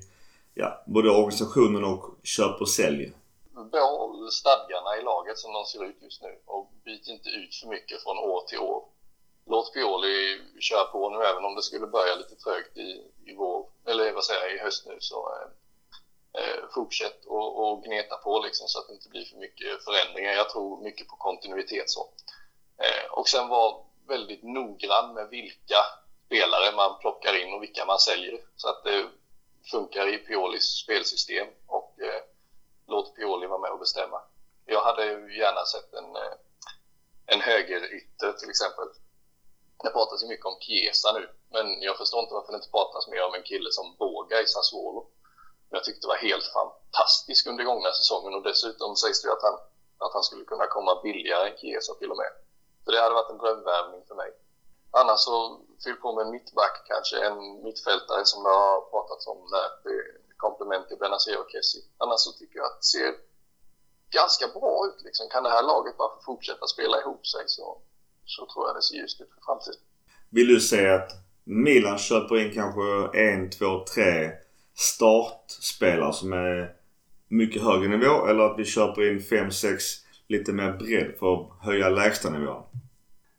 ja, både organisationen och köp och sälj? Behåll stadgarna i laget som de ser ut just nu och byt inte ut för mycket från år till år. Låt Pioli köra på nu även om det skulle börja lite trögt i, i vår, eller vad säger jag, i höst nu så eh, eh fortsätt och, och gneta på liksom så att det inte blir för mycket förändringar. Jag tror mycket på kontinuitet så. Eh, och sen var väldigt noggrann med vilka spelare man plockar in och vilka man säljer så att det funkar i Piolis spelsystem och eh, låt Pioli vara med och bestämma. Jag hade gärna sett en, eh, en högerytter till exempel. Det pratas ju mycket om Chiesa nu, men jag förstår inte varför det inte pratas mer om en kille som Boga i Sassuolo jag tyckte var helt fantastisk under gångna säsongen och dessutom sägs det att han, att han skulle kunna komma billigare än Chiesa till och med. Så det hade varit en drömvärvning för mig. Annars så fyll på med en mittback kanske, en mittfältare som det har pratats om där. Komplement till Benazir och Kessie. Annars så tycker jag att det ser ganska bra ut liksom. Kan det här laget bara få fortsätta spela ihop sig så, så tror jag det ser ljust ut för framtiden. Vill du säga att Milan köper in kanske en, två, tre startspelare som är mycket högre nivå eller att vi köper in 5-6 lite mer bredd för att höja lägstanivån?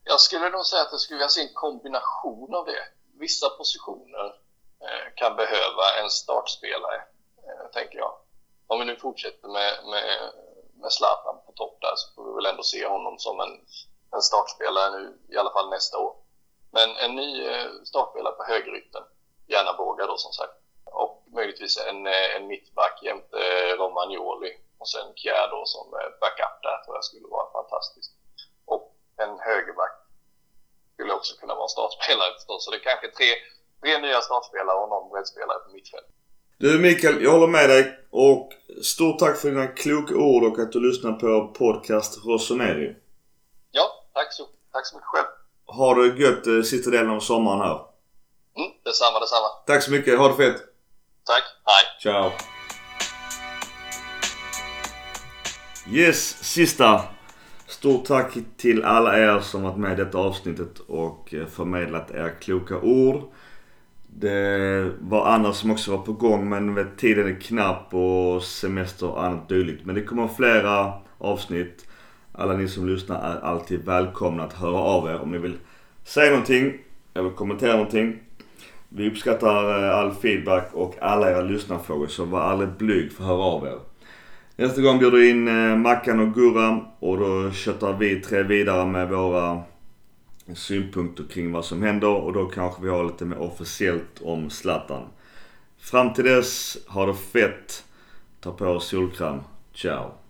Jag skulle nog säga att det skulle vilja se en kombination av det. Vissa positioner eh, kan behöva en startspelare, eh, tänker jag. Om vi nu fortsätter med, med, med Zlatan på topp där så får vi väl ändå se honom som en, en startspelare nu, i alla fall nästa år. Men en ny eh, startspelare på högerytten, gärna Båga då som sagt och möjligtvis en, eh, en mittback jämte eh, Romagnoli och sen Kjär då som eh, backup där tror jag skulle vara fantastiskt. Och en högerback skulle också kunna vara startspelare förstås. Så det är kanske tre, tre nya startspelare och någon breddspelare på mittfält. Du Mikael, jag håller med dig och stort tack för dina kloka ord och att du lyssnar på podcast Rossoneri. Ja, tack så, tack så mycket själv. Ha det gött sista delen av sommaren här. Mm, detsamma, detsamma. Tack så mycket. Ha det fett. Tack. Hej. Ciao. Yes, sista. Stort tack till alla er som varit med i detta avsnittet och eh, förmedlat era kloka ord. Det var andra som också var på gång men vet, tiden är knapp och semester och annat dylikt. Men det kommer flera avsnitt. Alla ni som lyssnar är alltid välkomna att höra av er om ni vill säga någonting eller kommentera någonting. Vi uppskattar eh, all feedback och alla era lyssnarfrågor så var aldrig blyg för att höra av er. Nästa gång bjuder du in eh, Mackan och Gurra och då köttar vi tre vidare med våra synpunkter kring vad som händer och då kanske vi har lite mer officiellt om Zlatan. Fram till dess, ha det fett. Ta på solkräm. Ciao.